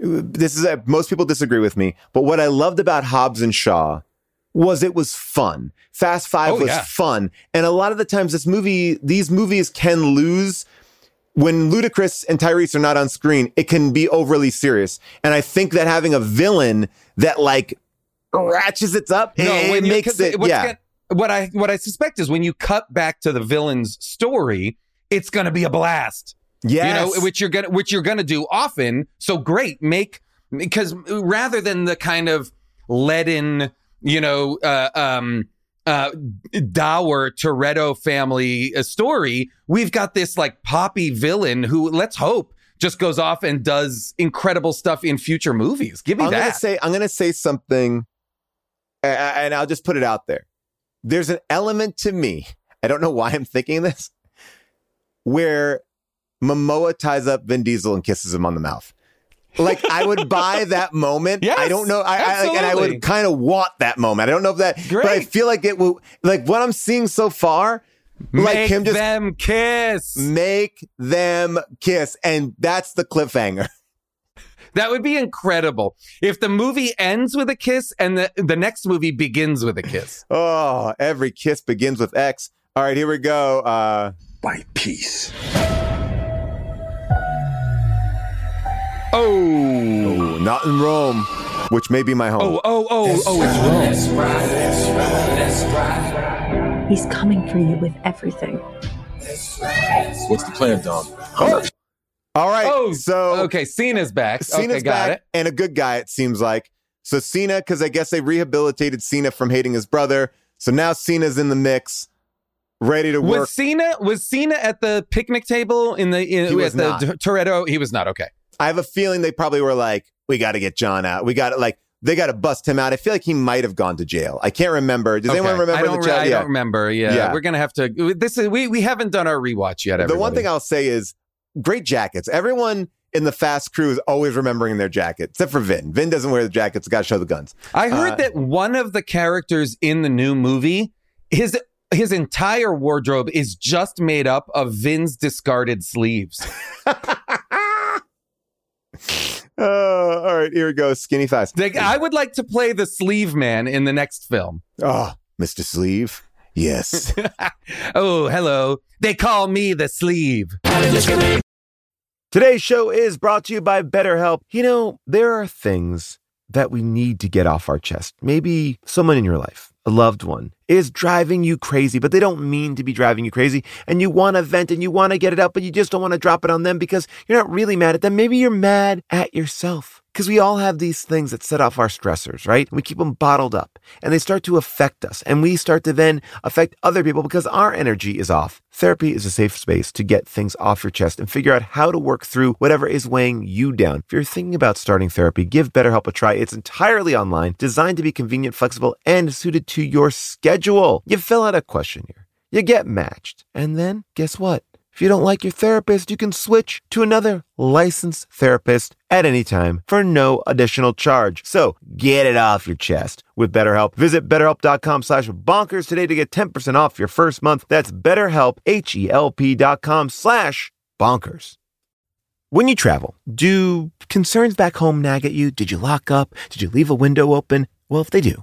This is most people disagree with me, but what I loved about Hobbs and Shaw was it was fun. Fast Five Oh, was yeah. fun, and a lot of the times this movie, these movies can lose when Ludacris and Tyrese are not on screen, it can be overly serious. And I think that having a villain that like ratchets it up, no, it you- makes it, yeah. gonna- what I what I suspect is when you cut back to the villain's story, it's going to be a blast. yes. You know, which you're gonna which you're gonna do often. So great, make because rather than the kind of leaden, you know, uh, um, uh, dour Toretto family uh, story, we've got this like poppy villain who, let's hope, just goes off and does incredible stuff in future movies. Give me I'm gonna that. say I'm gonna say something, and I'll just put it out there. There's an element to me. I don't know why I'm thinking this, where Momoa ties up Vin Diesel and kisses him on the mouth. Like I would buy that moment. Yes, I don't know. I, I like, and I would kind of want that moment. I don't know if that, Great. but I feel like it will. Like what I'm seeing so far, like Make him just them kiss. make them kiss, and that's the cliffhanger. That would be incredible if the movie ends with a kiss and the, the next movie begins with a kiss. Oh, every kiss begins with X. All right, here we go. Uh, by peace. Oh, oh, not in Rome, which may be my home. oh, oh, oh, oh, it's Rome. Let's ride, let's ride. He's coming for you with everything. What's the plan, Dom? All right. Oh, so okay, Cena's back. Cena's okay, got back it. and a good guy, it seems like. So Cena, because I guess they rehabilitated Cena from hating his brother. So now Cena's in the mix, ready to work. Was Cena was Cena at the picnic table in the in, He was at the not. Toretto? He was not okay. I have a feeling they probably were like, we got to get John out. We got to like, they got to bust him out. I feel like he might have gone to jail. I can't remember. Does anyone remember I don't, the re- chat? I Yeah. don't remember. Yeah. Yeah. we're gonna have to. This is we we haven't done our rewatch yet. The one thing I'll say is great jackets. Everyone in the fast crew is always remembering their jacket, except for Vin. Vin doesn't wear the jackets. Got to show the guns. I heard Uh, that one of the characters in the new movie, his his entire wardrobe is just made up of Vin's discarded sleeves. Oh, all right, here we go. Skinny thighs. Like, I would like to play the sleeve man in the next film. Ah, oh, Mr. Sleeve. Yes. Oh, hello. They call me the sleeve. Today's show is brought to you by BetterHelp. You know, there are things that we need to get off our chest. Maybe someone in your life, a loved one, is driving you crazy, but they don't mean to be driving you crazy. And you want to vent and you want to get it out, but you just don't want to drop it on them because you're not really mad at them. Maybe you're mad at yourself. Because we all have these things that set off our stressors, right? We keep them bottled up and they start to affect us. And we start to then affect other people because our energy is off. Therapy is a safe space to get things off your chest and figure out how to work through whatever is weighing you down. If you're thinking about starting therapy, give BetterHelp a try. It's entirely online, designed to be convenient, flexible, and suited to your schedule. You fill out a questionnaire, you get matched, and then guess what? If you don't like your therapist, you can switch to another licensed therapist at any time for no additional charge. So get it off your chest with BetterHelp. Visit betterhelp.com slash bonkers today to get 10% off your first month. That's betterhelp, H-E-L-P dot com slash bonkers. When you travel, do concerns back home nag at you? Did you lock up? Did you leave a window open? Well, if they do,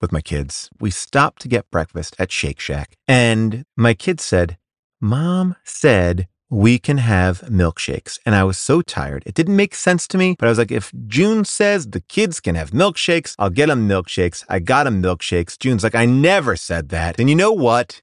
with my kids. We stopped to get breakfast at Shake Shack, and my kids said, Mom said we can have milkshakes. And I was so tired. It didn't make sense to me, but I was like, if June says the kids can have milkshakes, I'll get them milkshakes. I got them milkshakes. June's like, I never said that. And you know what?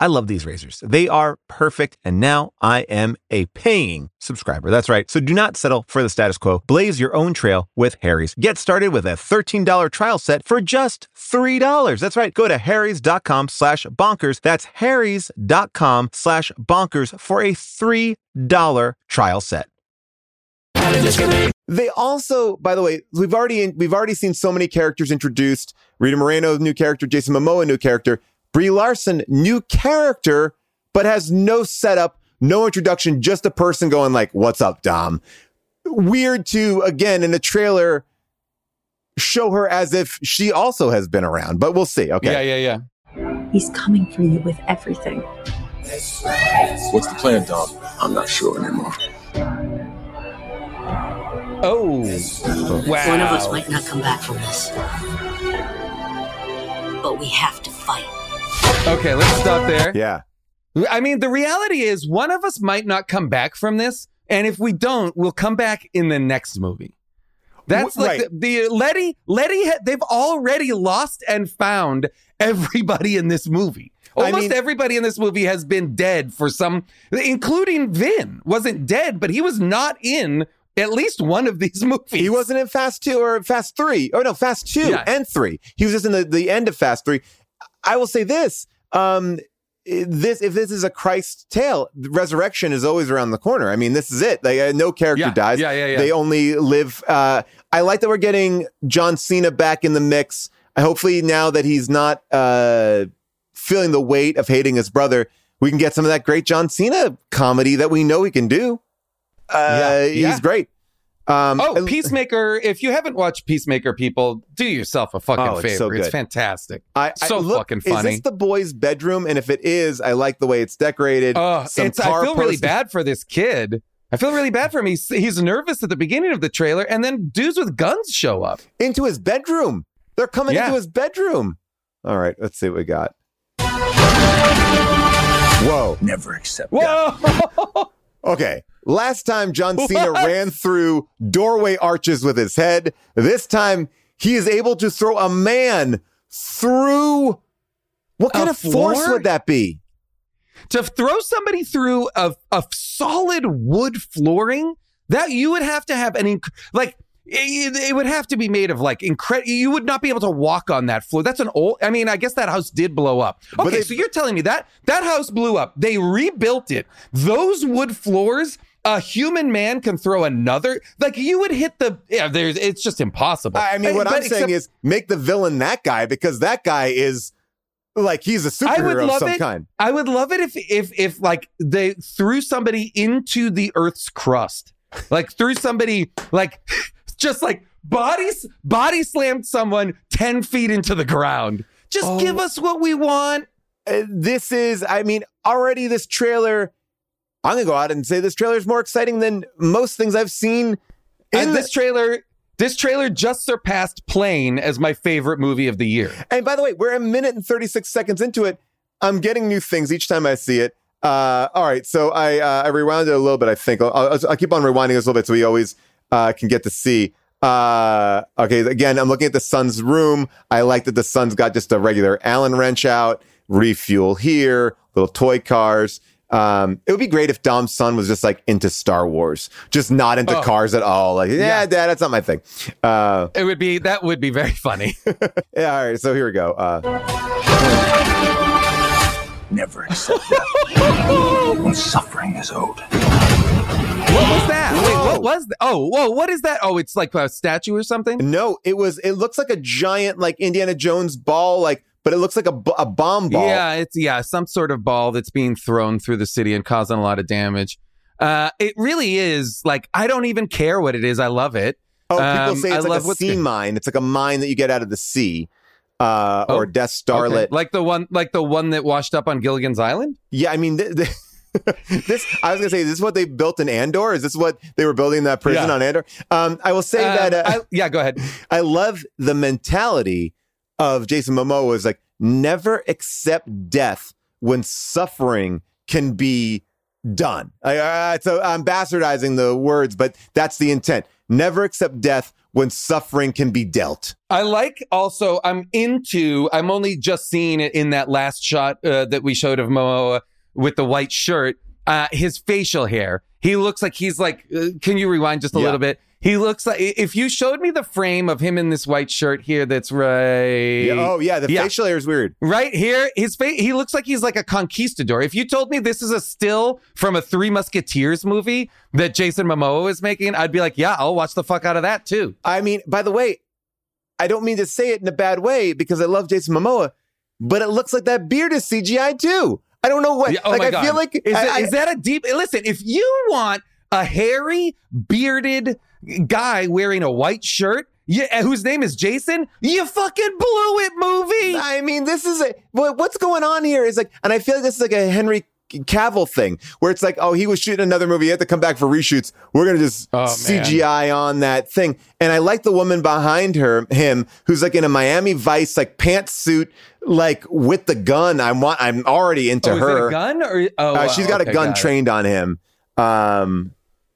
I love these razors. They are perfect, and now I am a paying subscriber. That's right. So do not settle for the status quo. Blaze your own trail with Harry's. Get started with a $13 trial set for just $3. That's right. Go to harrys.com slash bonkers. That's harrys.com slash bonkers for a $3 trial set. They also, by the way, we've already we've already seen so many characters introduced. Rita Moreno, new character. Jason Momoa, new character. Brie Larson, new character, but has no setup, no introduction, just a person going like, "What's up, Dom?" Weird to again in the trailer show her as if she also has been around, but we'll see. Okay. Yeah, yeah, yeah. He's coming for you with everything. What's the plan, Dom? I'm not sure anymore. Oh, wow. One of us might not come back from this. But we have to fight. Okay, let's stop there. Yeah. I mean, the reality is one of us might not come back from this. And if we don't, we'll come back in the next movie. That's like right. the, the Letty, Letty, ha- they've already lost and found everybody in this movie. I Almost mean- everybody in this movie has been dead for some, including Vin wasn't dead, but he was not in at least one of these movies. He wasn't in Fast Two or Fast Three. Oh no, Fast Two Yeah. and Three. He was just in the, the end of Fast Three. I will say this: um, this if this is a Christ tale, resurrection is always around the corner. I mean, this is it. Like, uh, no character Yeah, dies. yeah, yeah, yeah. They only live. Uh, I like that we're getting John Cena back in the mix. Hopefully, now that he's not uh, feeling the weight of hating his brother, we can get some of that great John Cena comedy that we know he can do. Uh, Yeah, he's great. Um, Oh, and- Peacemaker! If you haven't watched Peacemaker, people, do yourself a fucking Oh, it's favor. so it's fantastic. I, I- so look, fucking Is this the boys' bedroom? And if it is, I like the way it's decorated. Uh, Some it's, I car feel really bad for this kid. I feel really bad for him. He's, he's nervous at the beginning of the trailer, and then dudes with guns show up. into his bedroom. They're coming Yeah. into his bedroom. All right, let's see what we got. Whoa. Never accept Whoa! Okay. Last time John Cena ran through doorway arches with his head. This time he is able to throw a man through. What kind A of force would that be? to throw somebody through a, a solid wood flooring, that you would have to have an inc- like. It, it would have to be made of like incredible. You would not be able to walk on that floor. That's an old. I mean, I guess that house did blow up. Okay, they- so you're telling me that that house blew up. They rebuilt it. Those wood floors. A human man can throw another. Like you would hit the. Yeah, there's. It's just impossible. I mean, what But I'm saying except- is make the villain that guy because that guy is like he's a I would superhero of some it. kind. I would love it if if if like they threw somebody into the Earth's crust, like threw somebody like just like bodies body slammed someone ten feet into the ground. Just Oh. give us what we want. Uh, this is, I mean, already this trailer. I'm gonna go out and say this trailer is more exciting than most things I've seen. In the- this trailer, this trailer just surpassed Plane as my favorite movie of the year. and by the way, we're a minute and 36 seconds into it. I'm getting new things each time I see it. Uh, all right, so I uh, I rewound it a little bit. I think I'll, I'll, I'll keep on rewinding this a little bit so we always uh, can get to see. Uh, okay, again, I'm looking at the son's room. I like that the son's got just a regular Allen wrench out, refuel here, little toy cars. Um, it would be great if Dom's son was just like into Star Wars, just not into Oh. cars at all. Like, yeah, Yeah. dad, that's not my thing. Uh, It would be that would be very funny. yeah, all right, so here we go. Uh, Never accept that. when suffering is owed. what was that? Wait, what was that? Oh, whoa, what is that? Oh, it's like a statue or something. No, it was. It looks like a giant, like Indiana Jones ball, like, but it looks like a, a bomb ball. Yeah, it's yeah, some sort of ball that's being thrown through the city and causing a lot of damage. Uh, it really is like I don't even care what it is. I love it. Oh, people Um, say I it's like a sea mine. It's like a mine that you get out of the sea, uh, Oh, or Death Okay. Starlet. like the one, like the one that washed up on Gilligan's Island. Yeah, I mean, th- th- this. I was gonna say, This is what they built in Andor? Is this what they were building that prison Yeah. on Andor? Um, I will say Um, that. Uh, I- yeah, go ahead. I love the mentality of Jason Momoa is like never accept death when suffering can be done. I, uh, so I'm bastardizing the words, but that's the intent. Never accept death when suffering can be dealt. I like also, I'm into, I'm only just seeing it in that last shot uh, that we showed of Momoa with the white shirt, uh, his facial hair. He looks like he's like, uh, can you rewind just a Yeah. little bit? He looks like, if you showed me the frame of him in this white shirt here, that's right. Yeah, oh yeah, the Yeah. facial hair is weird. Right here, his face, he looks like he's like a conquistador. If you told me this is a still from a Three Musketeers movie that Jason Momoa is making, I'd be like, yeah, I'll watch the fuck out of that too. I mean, by the way, I don't mean to say it in a bad way because I love Jason Momoa, but it looks like that beard is CGI too. I don't know what. Yeah, oh like my I God. feel like is, I- it- I- is that a deep? Listen, if you want a hairy, bearded guy wearing a white shirt, yeah, whose name is Jason, you fucking blew it, movie. I mean, this is a what, what's going on here is like, and I feel like this is like a Henry Cavill thing where it's like, oh, he was shooting another movie, he had to come back for reshoots. We're gonna just Oh. CGI on that thing. And I like the woman behind her, him, who's like in a Miami Vice like pantsuit, like with the gun. I'm I'm already into oh, is her. gun or oh, Uh, she's got okay, a gun got trained on him. Um,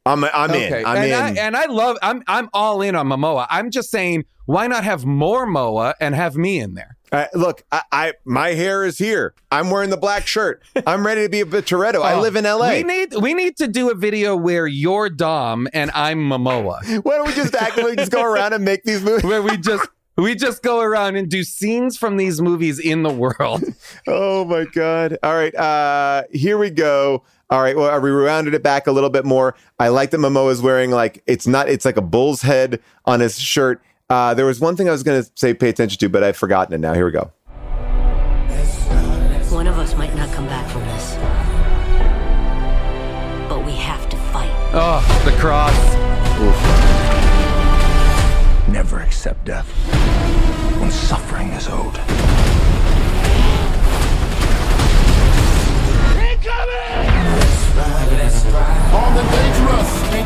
I'm I'm in. I'm and in. I, and I love. I'm I'm all in on Momoa. I'm just saying, why not have more Moa and have me in there? Uh, look, I, I my hair is here. I'm wearing the black shirt. I'm ready to be a bit Toretto. I Oh, live in LA. We need we need to do a video where you're Dom and I'm Momoa, Why don't we just actively just go around and make these movies? where we just we just go around and do scenes from these movies in the world. Oh my god! All right, uh, here we go. All right, well, we rounded it back a little bit more. I like that Momoa is wearing like it's not it's like a bull's head on his shirt. Uh, there was one thing I was going to say pay attention to, but I've forgotten it now. Here we go. One of us might not come back from this. But we have to fight. Oh, the cross. Never accept death when suffering is owed.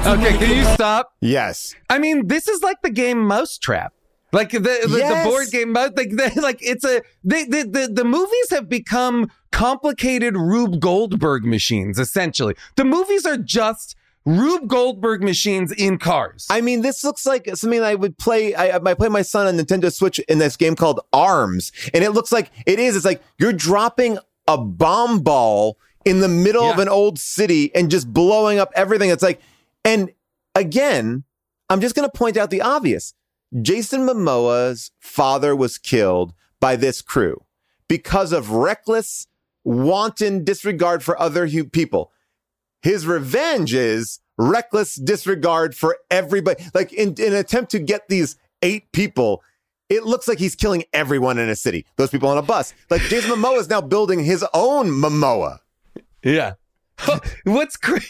Okay, can you stop? Yes. I mean, this is like the game Mousetrap. Like the the, Yes. the board game, Mouse- like they, like it's a they, the the the movies have become complicated Rube Goldberg machines. Essentially, the movies are just Rube Goldberg machines in cars. I mean, this looks like something I would play. I, I play my son on Nintendo Switch in this game called Arms, and it looks like it is. It's like you're dropping a bomb ball in the middle of an old city and just blowing up everything. It's like, and again, I'm just going to point out the obvious. Jason Momoa's father was killed by this crew because of reckless, wanton disregard for other hu- people. His revenge is reckless disregard for everybody. Like in, in an attempt to get these eight people, it looks like he's killing everyone in a city. Those people on a bus. Like Jason Momoa is now building his own Momoa. Yeah. What's cra-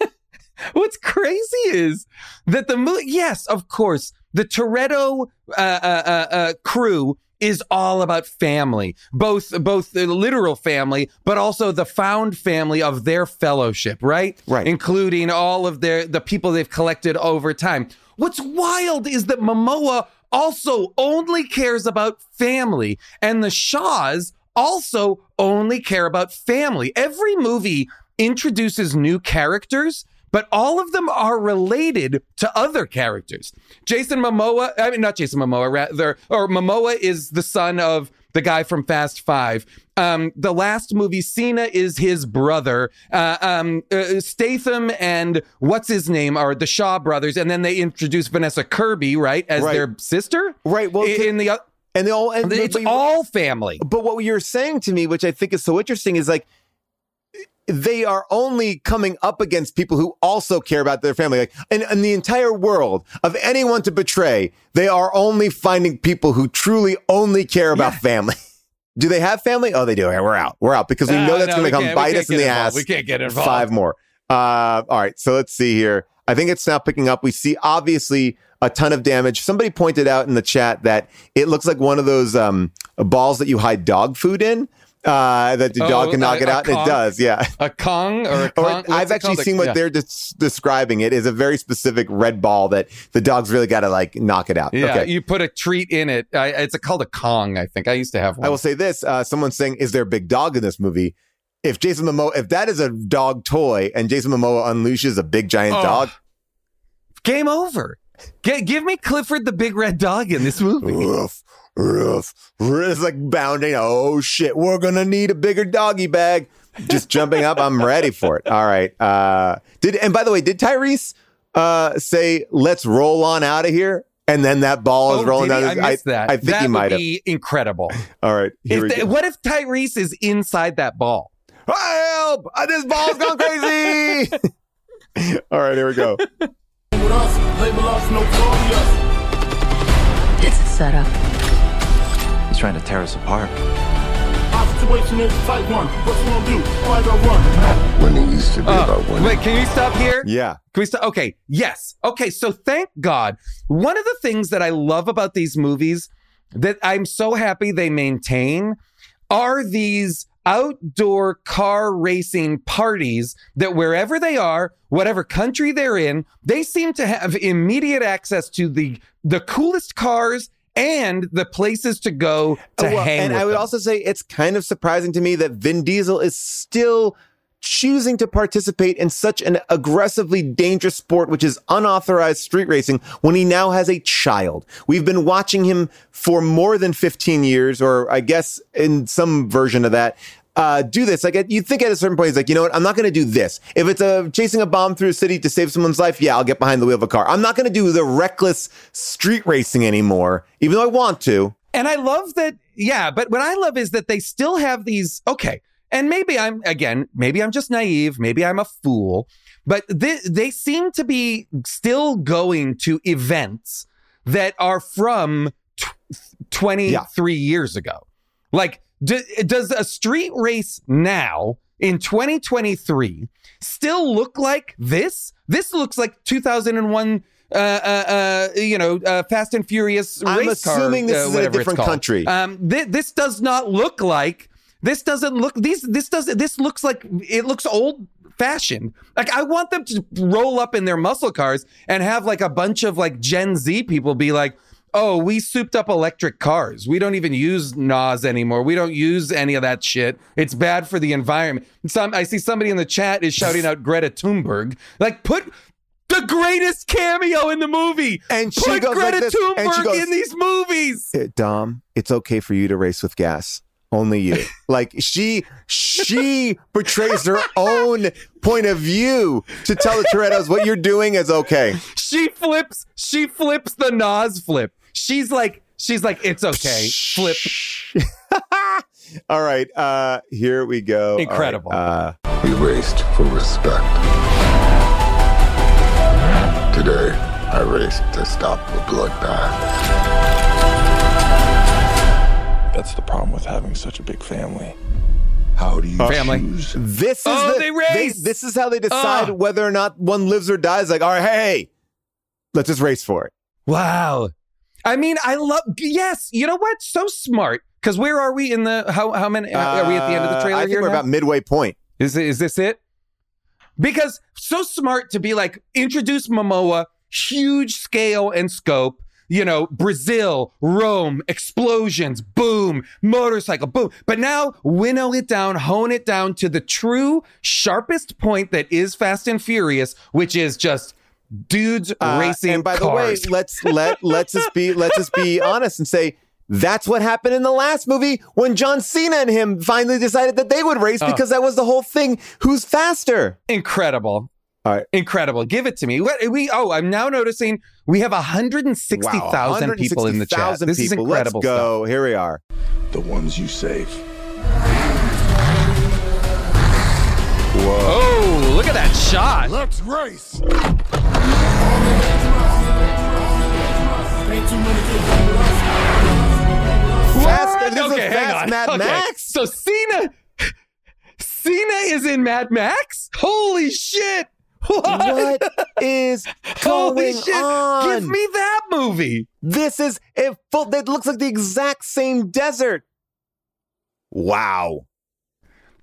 What's crazy is that the movie. Yes, of course, the Toretto uh, uh, uh, uh, crew is all about family, both both the literal family, but also the found family of their fellowship, right? Right. Including all of their the people they've collected over time. What's wild is that Momoa also only cares about family, and the Shaws also only care about family. Every movie introduces new characters, but all of them are related to other characters. Jason Momoa, I mean, not Jason Momoa, rather, or Momoa is the son of the guy from Fast Five. Um, the last movie, Cena is his brother. Uh, um, uh, Statham and what's his name are the Shaw brothers, and then they introduce Vanessa Kirby, right, as Right. their sister. Right, well, in, in the uh, And they all, and it's but all family. But what you're saying to me, which I think is so interesting, is like they are only coming up against people who also care about their family. Like in, in the entire world of anyone to betray, they are only finding people who truly only care about family. Do they have family? Oh, they do. Okay, we're out. We're out because we Uh, know that's no, going to come bite us in the involved. ass. We can't get involved. Five more. Uh, all right. So let's see here. I think it's now picking up. We see obviously a ton of damage. Somebody pointed out in the chat that it looks like one of those um, balls that you hide dog food in. uh, that the Oh, dog can knock a- it out, and it does. Yeah. A Kong or a Kong? I've actually seen what Yeah. they're des- describing. It is a very specific red ball that the dog's really got to like knock it out. Yeah, Okay. you put a treat in it. I, it's a, called a Kong, I think. I used to have one. I will say this: uh, someone's saying, "Is there a big dog in this movie?" If Jason Momoa, if that is a dog toy, and Jason Momoa unleashes a big giant Oh. dog, Game over. G- give me Clifford the big red dog in this movie. Roof, roof, roof. It's like bounding. Oh shit, we're gonna need a bigger doggy bag. Just jumping up. I'm ready for it. All right. Uh, did and by the way, did Tyrese uh, say let's roll on out of here? And then that ball is Oh, rolling down. his- I missed that. I think that he might would have. be incredible. All right. Here If we the- go. what if Tyrese is inside that ball? Help! Uh, This ball's gone crazy. All right. Here we go. It's a setup. He's trying to tear us apart. situation is type one. What you gonna do? Why go run? Winning used to be Uh, about winning. wait, can we stop here? Yeah. Can we stop? Okay. Yes. Okay. So thank God. One of the things that I love about these movies that I'm so happy they maintain are these outdoor car racing parties that wherever they are, whatever country they're in, they seem to have immediate access to the the coolest cars and the places to go to Well, hang and I would them. also say it's kind of surprising to me that Vin Diesel is still choosing to participate in such an aggressively dangerous sport, which is unauthorized street racing, when he now has a child. We've been watching him for more than 15 years, or I guess in some version of that. Uh, do this. Like you think at a certain point, he's like, you know what? I'm not going to do this. If it's a chasing a bomb through a city to save someone's life, yeah, I'll get behind the wheel of a car. I'm not going to do the reckless street racing anymore, even though I want to. And I love that. Yeah, but what I love is that they still have these. Okay, and maybe I'm again, maybe I'm just naive, maybe I'm a fool, but they they seem to be still going to events that are from tw- 23 years ago. Like, do, does a street race now in 2023 still look like this? This looks like 2001. Uh, uh, uh, you know, uh, Fast and Furious I'm race car, assuming this uh, is in a different country. Um, thi- this does not look like. This doesn't look. These. This doesn't This looks like. It looks old fashioned. Like I want them to roll up in their muscle cars and have like a bunch of like Gen Z people be like. Oh, we souped up electric cars. We don't even use NOS anymore. We don't use any of that shit. It's bad for the environment. Some I see somebody in the chat is shouting out Greta Thunberg. Like put the greatest cameo in the movie. And she put goes like Greta this, Thunberg and she goes- in these movies. "Eh, Dom, it's okay for you to race with gas. Only you. like she she portrays her own point of view to tell the Torettos what you're doing is okay. She flips. She flips the Nas flip. She's like. She's like. It's okay. Flip. All right, uh here we go. All right, Incredible. uh We raced for respect. Today, I raced to stop a bloodbath. That's the problem with having such a big family. How do you Family. choose? this is Oh, the, they race! this is how they decide Oh. whether or not one lives or dies. Like, all right, hey, let's just race for it. Wow. I mean, I love. Yes. You know what? So smart. Because where are we in the? How how many? are we at the end of the Uh, trailer I think here? we're now? about midway point. Is it, is this it? Because so smart to be like introduce Momoa, huge scale and scope. You know, Brazil, Rome, explosions, boom, motorcycle, boom. But now winnow it down, hone it down to the true sharpest point that is Fast and Furious, which is just dudes Uh, racing and by cars. the way, let's let let's just be let's just be honest and say that's what happened in the last movie when John Cena and him finally decided that they would race Oh. because that was the whole thing. Who's faster? Incredible. All right. Incredible. Give it to me. What we oh, I'm now noticing we have 160,000 people in the chat. 160,000 This is people. incredible Let's go. Here we are. The ones you save. Whoa. Oh, look at that shot. Let's race! Fast, What? this okay, hang Fast on. Mad Okay. Max. So Cena Cena is in Mad Max? Holy shit. What? What is Holy going shit. on? Give me that movie. This is it. Full, it looks like the exact same desert. Wow.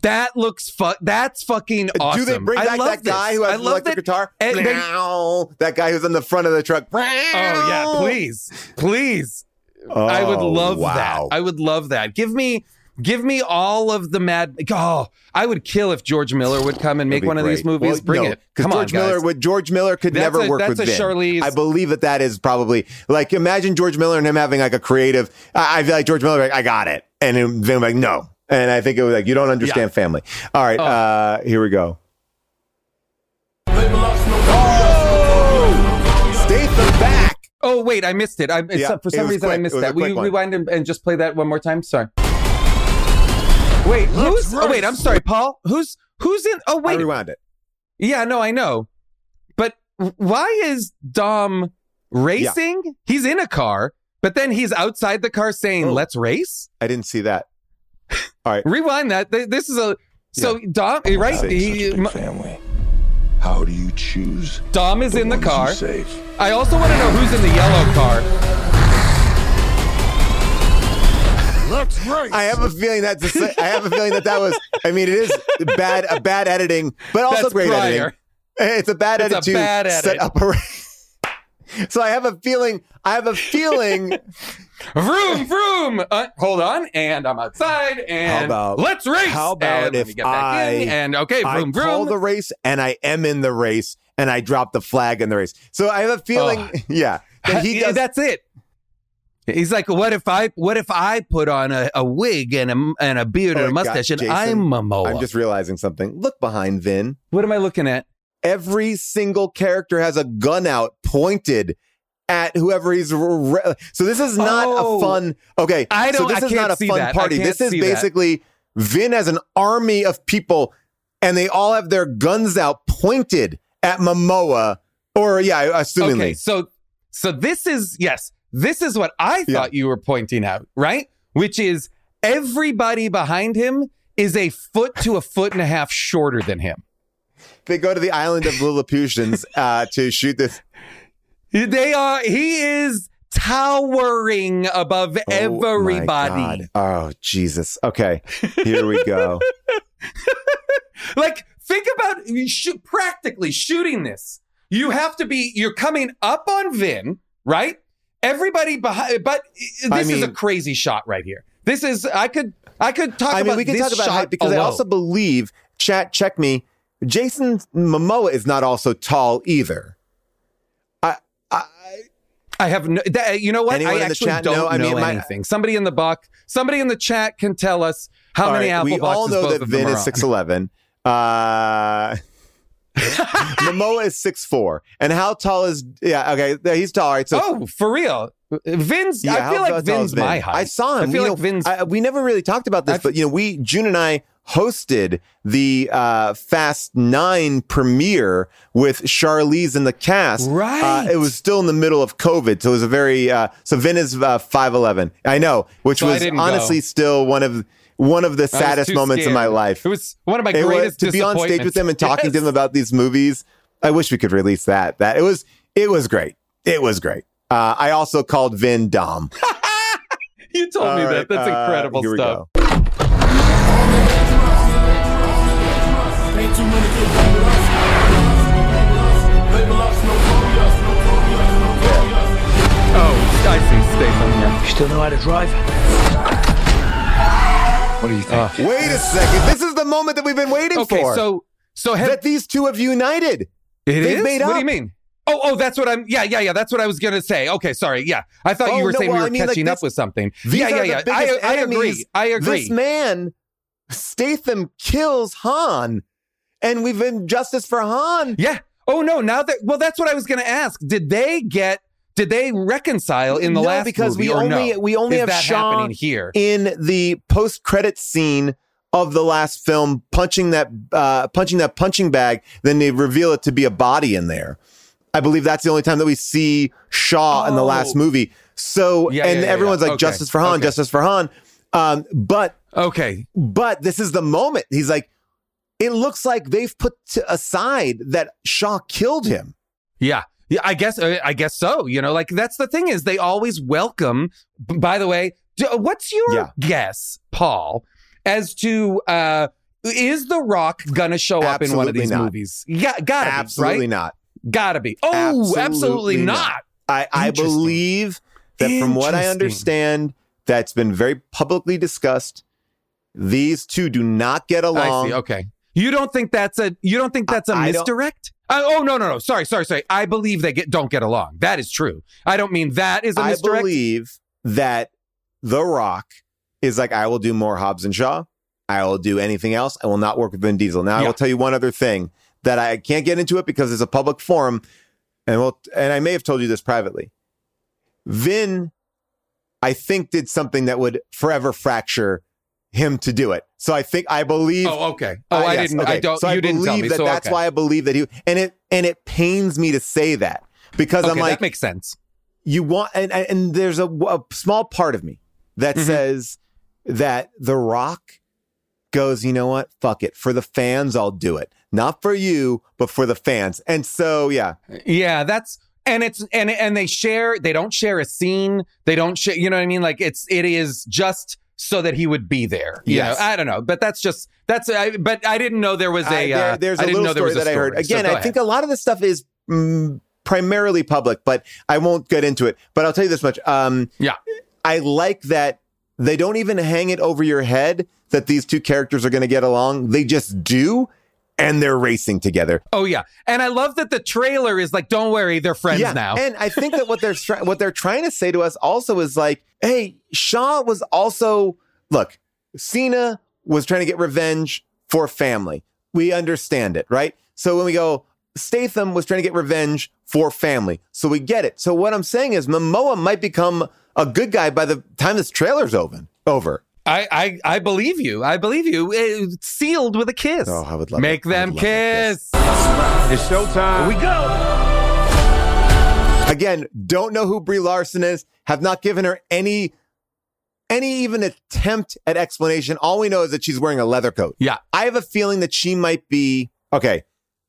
That looks fu- That's fucking awesome. Do they bring I back love that guy who I has the love electric that- guitar? and they- that guy who's on the front of the truck. Oh yeah, please, please. I would Oh, love wow. that. I would love that. Give me, give me all of the mad. Oh, I would kill if George Miller would come and make one of these movies. Well, Bring no, it. Come George on, Miller guys. would George Miller could That's never a- work that's with a Vin. Charlize- I believe that that is probably like imagine George Miller and him having like a creative. I, I feel like George Miller, like, I got it, and then Vin like no, and I think it was like you don't understand family. All right, Oh. uh, here we go. Oh, Statham back. Oh wait, I missed it. I, it's- Yeah, for some reason I missed It was a that. Will you one. rewind and, and just play that one more time? Sorry. Wait, who's? Oh wait, I'm sorry, Paul. Who's who's in? Oh wait. I wait, rewound it. yeah, no, I know, but why is Dom racing? He's in a car, but then he's outside the car saying, Oh. "Let's race." I didn't see that. All right. Rewind that. This is a so Dom, eh, right? Save He, such a big family. How do you choose? Dom is in the car. Save. I also want to know who's in the yellow car. Let's race. I have a feeling that's. A, I have a feeling that that was. I mean, it is bad, a bad editing, but also That's great prior. editing. It's a bad It's a edit bad set edit. up a. So I have a feeling. I have a feeling. Vroom, vroom. Uh, hold on, and I'm outside, and about- let's race. how about and if me get back in, I- and okay, I vroom, call vroom. the race, and I am in the race, and I drop the flag in the race. So I have a feeling. Oh. Yeah, that he does. That's it. He's like, what if I, what if I put on a, a wig and a and a beard Oh and a oh, God, mustache, and Jason, I'm Momoa? I'm just realizing something. Look behind Vin. what am I looking at? every single character has a gun out pointed at whoever he's re- so this is not Oh. a fun okay I don't- this I is not a fun that. Party this is see that. basically vin as an army of people and they all have their guns out pointed at momoa or yeah assumingly Okay, so so this is yes, this is what I Yeah. thought you were pointing out, right? Which is everybody behind him is a foot to a foot and a half shorter than him. they go to the island of lilliputians uh, to shoot this They are. He is towering above Oh, everybody. Oh jesus okay here we go Like, think about you shoot, practically shooting this. You have to be. You're coming up on Vin, right? Everybody behind, but this I is a crazy shot right here. This is. I could. I could talk I about. mean, we this talk about shot height because I also believe, chat, check me, Jason Momoa is not also tall either. I, I, I have no. That, you know what? Anyone I actually don't know? I know mean, my- anything. Somebody in the buck. Somebody in the chat can tell us how many right, apple we boxes all know that Vin is six eleven. Uh, Momoa is six four, and how tall is? Yeah, okay, he's tall. All right, so oh, for real. Vin's. Yeah, I how feel like tall Vin's Vin? my height. I saw him. I feel You like know, Vin's. I, we never really talked about this, I've- but you know, we June and I hosted the uh, Fast Nine premiere with Charlize in the cast. Right. Uh, it was still in the middle of COVID, so it was a very. Uh, so Vin is five eleven. I know, which So was honestly go. still one of one of the saddest moments in my life. It was one of my It was- greatest to be on stage with them and talking to Yes. them about these movies. I wish we could release that. That it was. It was great. It was great. Uh, I also called Vin Dom. You told me All that. That's uh, incredible here we stuff. go. Oh, I see Statham. Yeah. You still know how to drive? What do you think? Wait a second. This is the moment that we've been waiting Okay, for. so so have, that these two have united. It they've is? made What do you mean? Oh, oh, that's what I'm. Yeah, yeah, yeah. That's what I was gonna say. Okay, sorry. Yeah, I thought Oh, you were no, saying we were I mean, like catching up with something. Yeah, yeah, yeah. I, I agree. I agree. This man, Statham, kills Han, and we've been justice for Han. Yeah. Oh no. Now that well, that's what I was gonna ask. Did they get? Did they reconcile in the No, last because we only no? we only Is have that Shaw happening here? in the post credit scene of the last film punching that uh, punching that punching bag. Then they reveal it to be a body in there. I believe that's the only time that we see Shaw in the last Oh. movie. So Yeah, and yeah, yeah, everyone's like Okay. justice for Han, Okay. justice for Han. Um, but Okay. But this is the moment. He's like, it looks like they've put to aside that Shaw killed him. Yeah. Yeah, I guess uh, I guess so. You know, like that's the thing is they always welcome. By the way, what's your guess, Paul, as to uh is The Rock gonna show up in one of these not. movies? Yeah, gotta Absolutely be, right? not. Gotta be. Oh, absolutely, not. I, I believe that from what I understand, that's been very publicly discussed. These two do not get along. I see. Okay. You don't think that's a you don't think that's a I- I misdirect? Uh, oh no no no sorry sorry sorry I believe they get don't get along that is true I don't mean that is a I misdirect I believe that The Rock is like, I will do more Hobbs and Shaw. I will do anything else. I will not work with Vin Diesel. Now, I will tell you one other thing that I can't get into it because it's a public forum, and we'll, and I may have told you this privately. Vin, I think, did something that would forever fracture him to do it. So I think I believe. oh okay oh Ah, I yes, didn't I okay. don't So you I didn't tell believe that so that's okay. why I believe that he and it and it pains me to say that because okay I'm like that makes sense you want and and there's a, a small part of me that Mhm. says that The Rock goes, you know what? Fuck it. For the fans, I'll do it. Not for you, but for the fans. And so, yeah, yeah that's and it's and and they share they don't share a scene they don't share you know what I mean like it's it is just so that he would be there Yeah, I don't know but that's just that's I, but I didn't know there was a I- there- uh, there's I a didn't little know there story was a that I heard. story. So Again, go I ahead. think a lot of this stuff is mm, primarily public, but I won't get into it. But I'll tell you this much. Um, yeah I like that they don't even hang it over your head that these two characters are going to get along. They just do, and they're racing together. Oh yeah, and I love that the trailer is like, "Don't worry, they're friends yeah, now." And I think that what they're what they're trying to say to us also is like, hey, Shaw was also look, Cena was trying to get revenge for family. We understand it, right? So when we go, Statham was trying to get revenge for family. So we get it. So what I'm saying is Momoa might become a good guy by the time this trailer's over. Over. I, I I believe you. I believe you. It's sealed with a kiss. Oh, I would love Make it. Them would love it, kiss. It's showtime. Here we go. Again, don't know who Brie Larson is. Have not given her any any even attempt at explanation. All we know is that she's wearing a leather coat. Yeah. I have a feeling that she might be okay.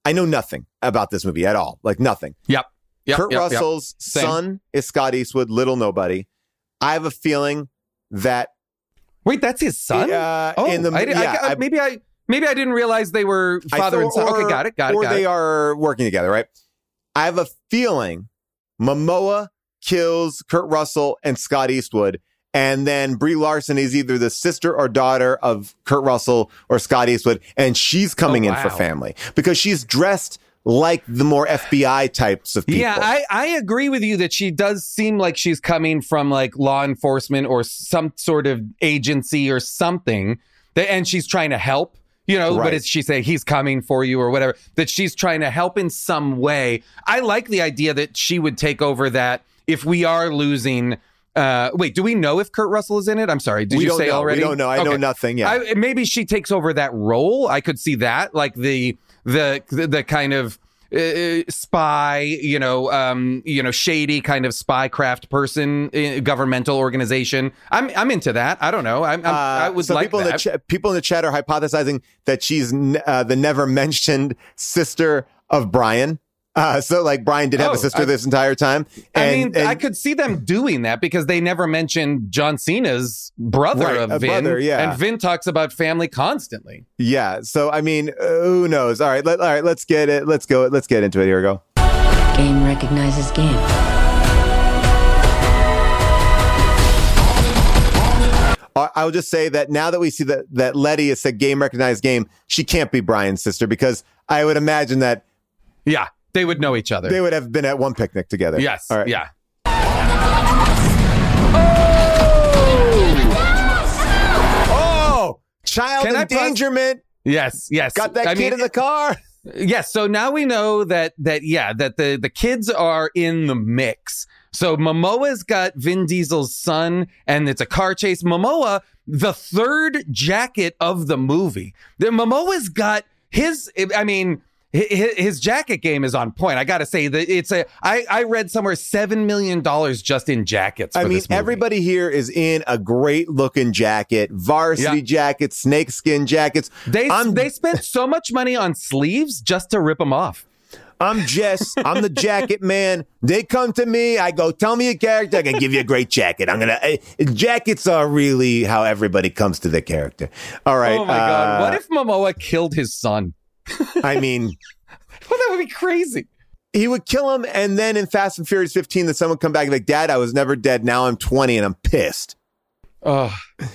I know nothing about this movie at all. Like nothing. Yep. Yep, Kurt yep, yep. Russell's Same. son is Scott Eastwood, little nobody. I have a feeling that Wait, that's his son. Uh, oh, in the- I, yeah, I- I- maybe I maybe I didn't realize they were father and son. or- okay, got it. Got it. Or got they it. are working together, right? I have a feeling Momoa kills Kurt Russell and Scott Eastwood. And then Brie Larson is either the sister or daughter of Kurt Russell or Scott Eastwood. And she's coming Oh, in for family because she's dressed like the more FBI types of people. Yeah, I, I agree with you that she does seem like she's coming from like law enforcement or some sort of agency or something. That, and she's trying to help, you know, Right. what does she say? He's coming for you or whatever. That she's trying to help in some way. I like the idea that she would take over that if we are losing. Uh, wait, do we know if Kurt Russell is in it? I'm sorry. Did we you say know. already? We don't know. I know nothing. Yeah. I, maybe she takes over that role. I could see that, like the the the, the kind of uh, spy, you know, um, you know, shady kind of spy craft person, uh, governmental organization. I'm I'm into that. I don't know. I'm, I'm, I Uh, would so like people in the ch- people in the chat are hypothesizing that she's n- uh, the never mentioned sister of Brian. Uh, so like Brian did have Oh, a sister I- this entire time. I And- mean, and- I could see them doing that because they never mentioned John Cena's brother Right, of Vin, brother, yeah. and Vin talks about family constantly. yeah. So I mean, who knows? All right, let, all right. Let's get it. Let's go. Let's get into it. Here we go. Game recognizes game. I- I'll just say that now that we see that that Letty is a game recognized game, she can't be Brian's sister because I would imagine that Yeah, they would know each other. they would have been at one picnic together. yes. All right. Yeah. Oh! oh, child Can I pause- endangerment. Yes. Yes. Got that I kid mean, in the car. Yes. So now we know that that yeah that the the kids are in the mix. So Momoa's got Vin Diesel's son, and it's a car chase. Momoa, the third jacket of the movie. The Momoa's got his. I mean. His, jacket game is on point. I got to say that it's a. I I read somewhere seven million dollars just in jackets. For I mean, everybody here is in a great looking jacket, varsity Yeah. jackets, snakeskin jackets. they I'm- they spent so much money on sleeves just to rip them off. I'm Jess. I'm the jacket man. They come to me. I go, tell me a character. I can give you a great jacket. I'm gonna. Uh, jackets are really how everybody comes to the character. All right. Oh my god! uh, What if Momoa killed his son? I mean, Well, that would be crazy. he would kill him, and then in Fast and Furious 15, that someone come back and be like, Dad, I was never dead. Now I'm 20 and I'm pissed. Oh, Uh,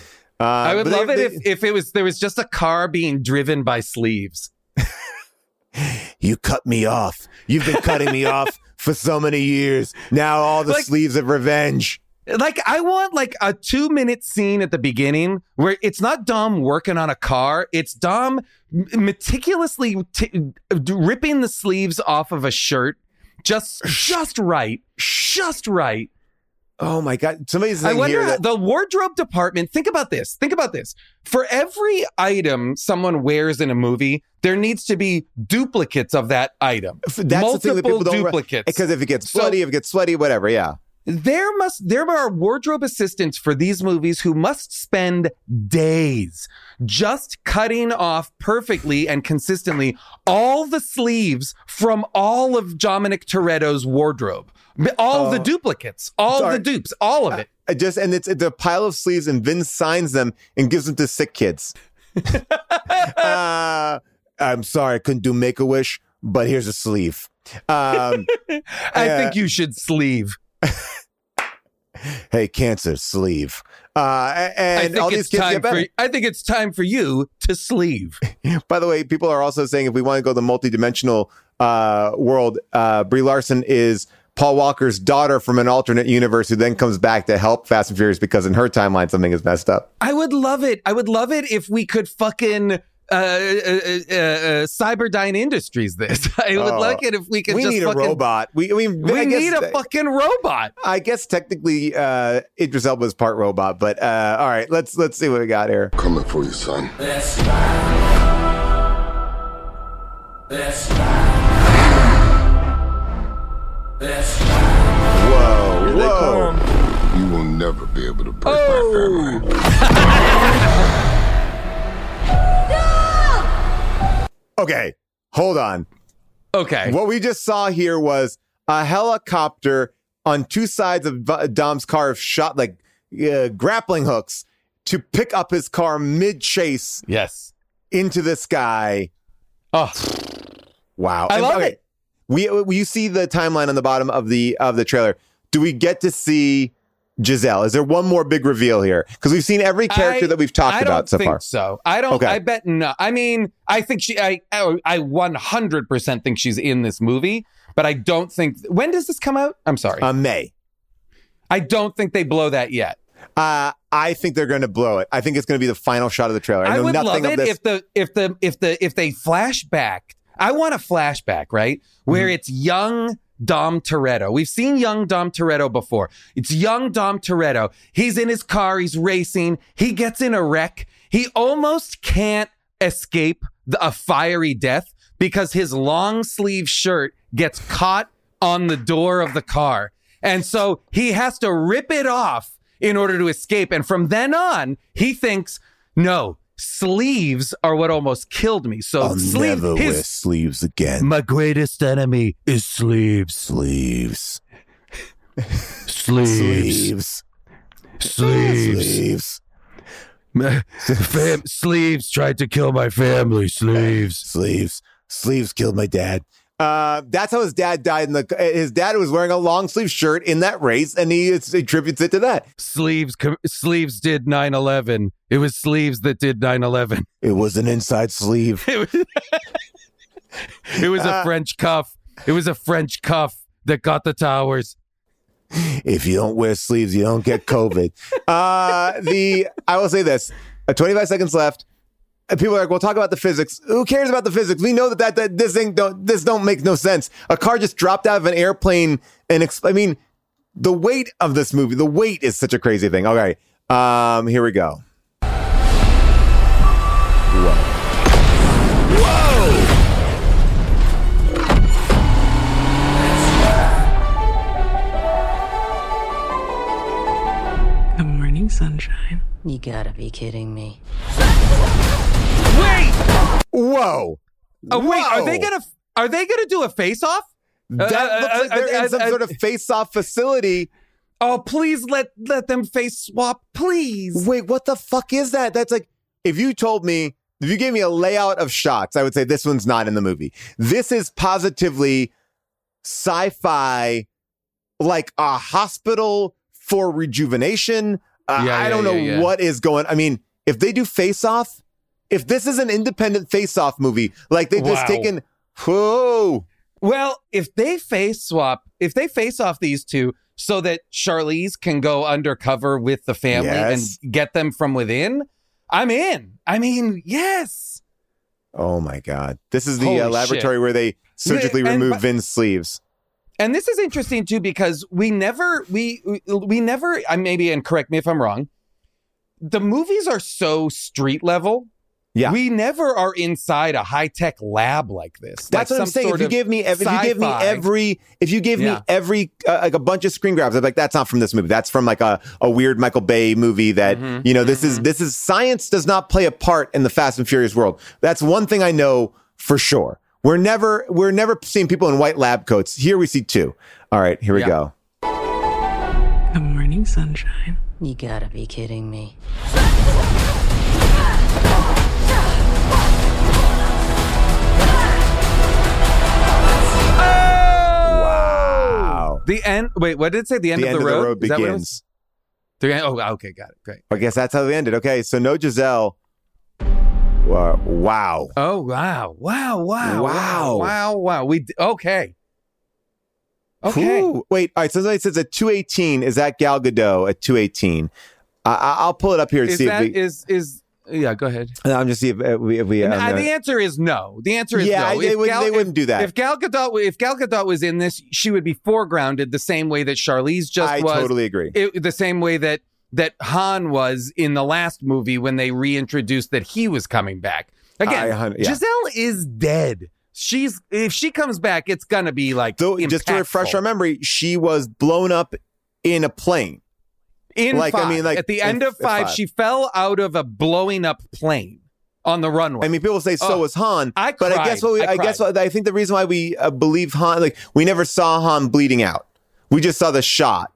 I would but they- love it they- if, if it was there was just a car being driven by sleeves. you cut me off. You've been cutting me off for so many years. Now all the Like- sleeves of revenge. Like I want like a two minute scene at the beginning where it's not Dom working on a car. It's Dom meticulously t- ripping the sleeves off of a shirt, just just right, just right. Oh my god! Somebody's I wonder here that the wardrobe department. Think about this. Think about this. For every item someone wears in a movie, there needs to be duplicates of that item. that's the thing that Multiple people don't duplicates. because if it gets So- sweaty, if it gets sweaty, whatever. Yeah. There must there are wardrobe assistants for these movies who must spend days just cutting off perfectly and consistently all the sleeves from all of Dominic Toretto's wardrobe. All the Oh. duplicates, all Sorry. the dupes, all of it. I just and it's it's a pile of sleeves, and Vin signs them and gives them to sick kids. uh, I'm sorry, I couldn't do Make a Wish, but here's a sleeve. Um, I uh, think you should sleeve. hey, cancer sleeve. Uh, I and think all it's these kids time get better. for I think it's time for you to sleeve. By the way, people are also saying if we want to go the multidimensional uh, world, uh, Brie Larson is Paul Walker's daughter from an alternate universe who then comes back to help Fast and Furious because in her timeline something is messed up. I would love it. I would love it if we could fucking uh, uh, uh, uh, Cyberdyne Industries this. I would Oh. like it if we could we just need fucking, a robot. We we, We I guess- need a fucking robot. I guess technically uh, Idris Elba is part robot, but uh, all right, let's let's see what we got here. Coming for you, son. Let's Let's Let's Whoa, whoa! You will never be able to break Oh. my family. Okay, hold on. Okay. What we just saw here was a helicopter on two sides of Dom's car shot like uh, grappling hooks to pick up his car mid chase Yes. into the sky. Oh, Wow! I love it. We we you see the timeline on the bottom of the of the trailer. Do we get to see Giselle? Is there one more big reveal here? Because we've seen every character I- that we've talked I about don't so think far. So I don't. Okay. I bet no. I mean, I think she. I. I one hundred percent think she's in this movie, but I don't think. When does this come out? I'm sorry. Uh, May. I don't think they blow that yet. Uh, I think they're going to blow it. I think it's going to be the final shot of the trailer. I, I know would nothing love of it this. if the if the if the if they flash back. I want a flashback, right? Where Mm-hmm. it's young Dom Toretto. We've seen young Dom Toretto before. It's young Dom Toretto. He's in his car, he's racing, he gets in a wreck. He almost can't escape the, a fiery death because his long sleeve shirt gets caught on the door of the car. And so he has to rip it off in order to escape. And from then on, he thinks, no, sleeves are what almost killed me. So I'll sleeve, never wear his, sleeves again. my greatest enemy is sleeves. sleeves. Sleeves. Sleeves. Sleeves. Sleeves. Fam- sleeves tried to kill my family. Sleeves. Sleeves. Sleeves killed my dad. Uh, that's how his dad died. In the his dad was wearing a long sleeve shirt in that race, and he attributes it to that. Sleeves. Com- sleeves did 9-11. It was sleeves that did 9-11. It was an inside sleeve. It was, it was a Uh, French cuff. It was a French cuff that got the towers. if you don't wear sleeves, you don't get COVID. uh, the I will say this: uh, 25 seconds left. And people are like, "We'll talk about the physics. Who cares about the physics? We know that that, that this thing don't this don't make no sense. A car just dropped out of an airplane, and ex- I mean, the weight of this movie, the weight is such a crazy thing. All right, um, here we go. Whoa! Good morning, sunshine. You gotta be kidding me. Wait! Whoa! Oh, wait, are they gonna Are they to do a face off? That Uh, looks uh, like they're uh, in some uh, sort of face-off facility. Oh, please let let them face swap, please. Wait, what the fuck is that? That's like if you told me, if you gave me a layout of shots, I would say this one's not in the movie. This is positively sci-fi, like a hospital for rejuvenation. Uh, Yeah, I yeah, don't know yeah. what is going. I mean, if they do Face Off, if this is an independent Face Off movie, like they just Wow. taken, whoa, Well, if they face swap, if they face off these two so that Charlize can go undercover with the family Yes. and get them from within, I'm in. I mean, yes. oh my god, this is the uh, shit. laboratory where they surgically And- remove but- Vin's sleeves. And this is interesting too because we never we we- we never I maybe and correct me if I'm wrong. The movies are so street level. Yeah. We never are inside a high-tech lab like this. That's like what I'm saying. If you give me, ev- if you give me every, if you give Yeah. me every, uh, like a bunch of screen grabs, I'm like, that's not from this movie. That's from like a, a weird Michael Bay movie that, Mm-hmm. you know, this is, this is science does not play a part in the Fast and Furious world. That's one thing I know for sure. We're never, we're never seeing people in white lab coats. Here we see two. All right, here we Yeah. go. Good morning, sunshine. You gotta be kidding me. The end. Wait, what did it say? The end, The of, end the road? Is that what begins. The end, oh, okay, got it. Great. I guess that's how they ended. Okay, so no Giselle. Wow. wow. Oh wow, wow, wow, Wow. wow, wow. We d- okay. Okay. Ooh, wait, all right. So somebody says at 218 is that Gal Gadot at 218. I, I, I'll pull it up here to Is see that if we. is is yeah? Go ahead. I'm just see if uh, we. If we And, uh, the answer is no. The answer is Yeah, no. they wouldn't- they wouldn't do that. If Gal Gadot, if Gal Gadot was in this, she would be foregrounded the same way that Charlize just I was. totally agree. It, the same way that that Han was in the last movie when they reintroduced that he was coming back. Again, I yeah. Giselle is dead. She's if she comes back, it's gonna be like So just to refresh our memory, she was blown up in a plane. In Like, I mean, like, at the in end of five, five. she fell out of a blowing up plane on the runway. I mean, people say so Oh, was Han, I but I guess what we, I I, guess what, I think the reason why we uh, believe Han, like we never saw Han bleeding out. We just saw the shot.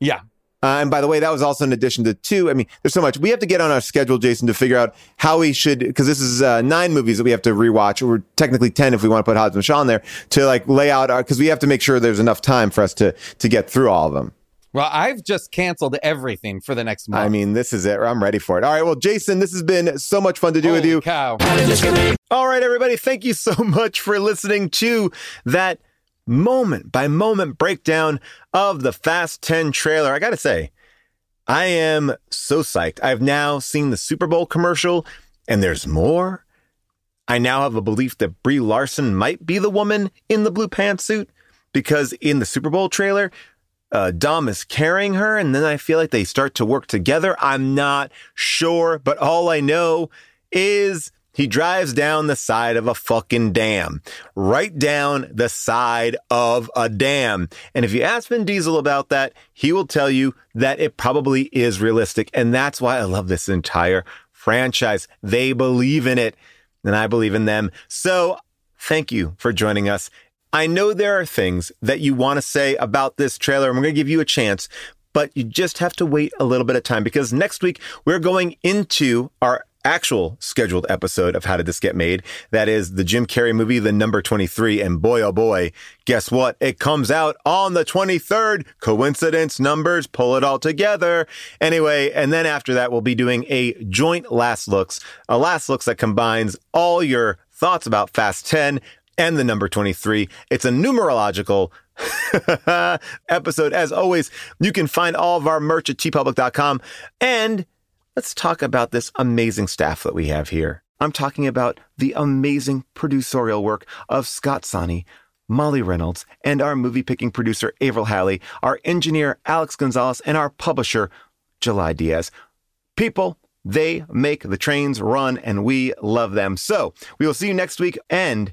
yeah, Uh, and by the way, that was also in addition to two. I mean, there's so much. We have to get on our schedule, Jason, to figure out how we should, because this is uh, nine movies that we have to rewatch, or technically 10 if we want to put Hobbs and Shaw in there, to like lay out our, because we have to make sure there's enough time for us to to get through all of them. Well, I've just canceled everything for the next month. I mean, this is it. I'm ready for it. All right. Well, Jason, this has been so much fun to do with you. cow. All right, everybody, thank you so much for listening to that moment by moment breakdown of the Fast 10 trailer. I got to say, I am so psyched. I've now seen the Super Bowl commercial, and there's more. I now have a belief that Brie Larson might be the woman in the blue pantsuit because in the Super Bowl trailer, uh, Dom is carrying her, and then I feel like they start to work together. I'm not sure, but all I know is he drives down the side of a fucking dam, right down the side of a dam. And if you ask Vin Diesel about that, he will tell you that it probably is realistic. And that's why I love this entire franchise. They believe in it, and I believe in them. So thank you for joining us. I know there are things that you want to say about this trailer, and we're going to give you a chance, but you just have to wait a little bit of time because next week we're going into our actual scheduled episode of How Did This Get Made? That is the Jim Carrey movie, The Number 23. And boy, oh boy, guess what? It comes out on the 23rd. Coincidence numbers, pull it all together. Anyway, and then after that, we'll be doing a joint last looks, a last looks that combines all your thoughts about Fast 10 and the number 23. It's a numerological episode. As always, you can find all of our merch at teepublic.com. And let's talk about this amazing staff that we have here. I'm talking about the amazing producerial work of Scott Sani, Molly Reynolds, and our movie picking producer, Avril Halley, our engineer, Alex Gonzalez, and our publisher, July Diaz. People, they make the trains run, and we love them. So we will see you next week. And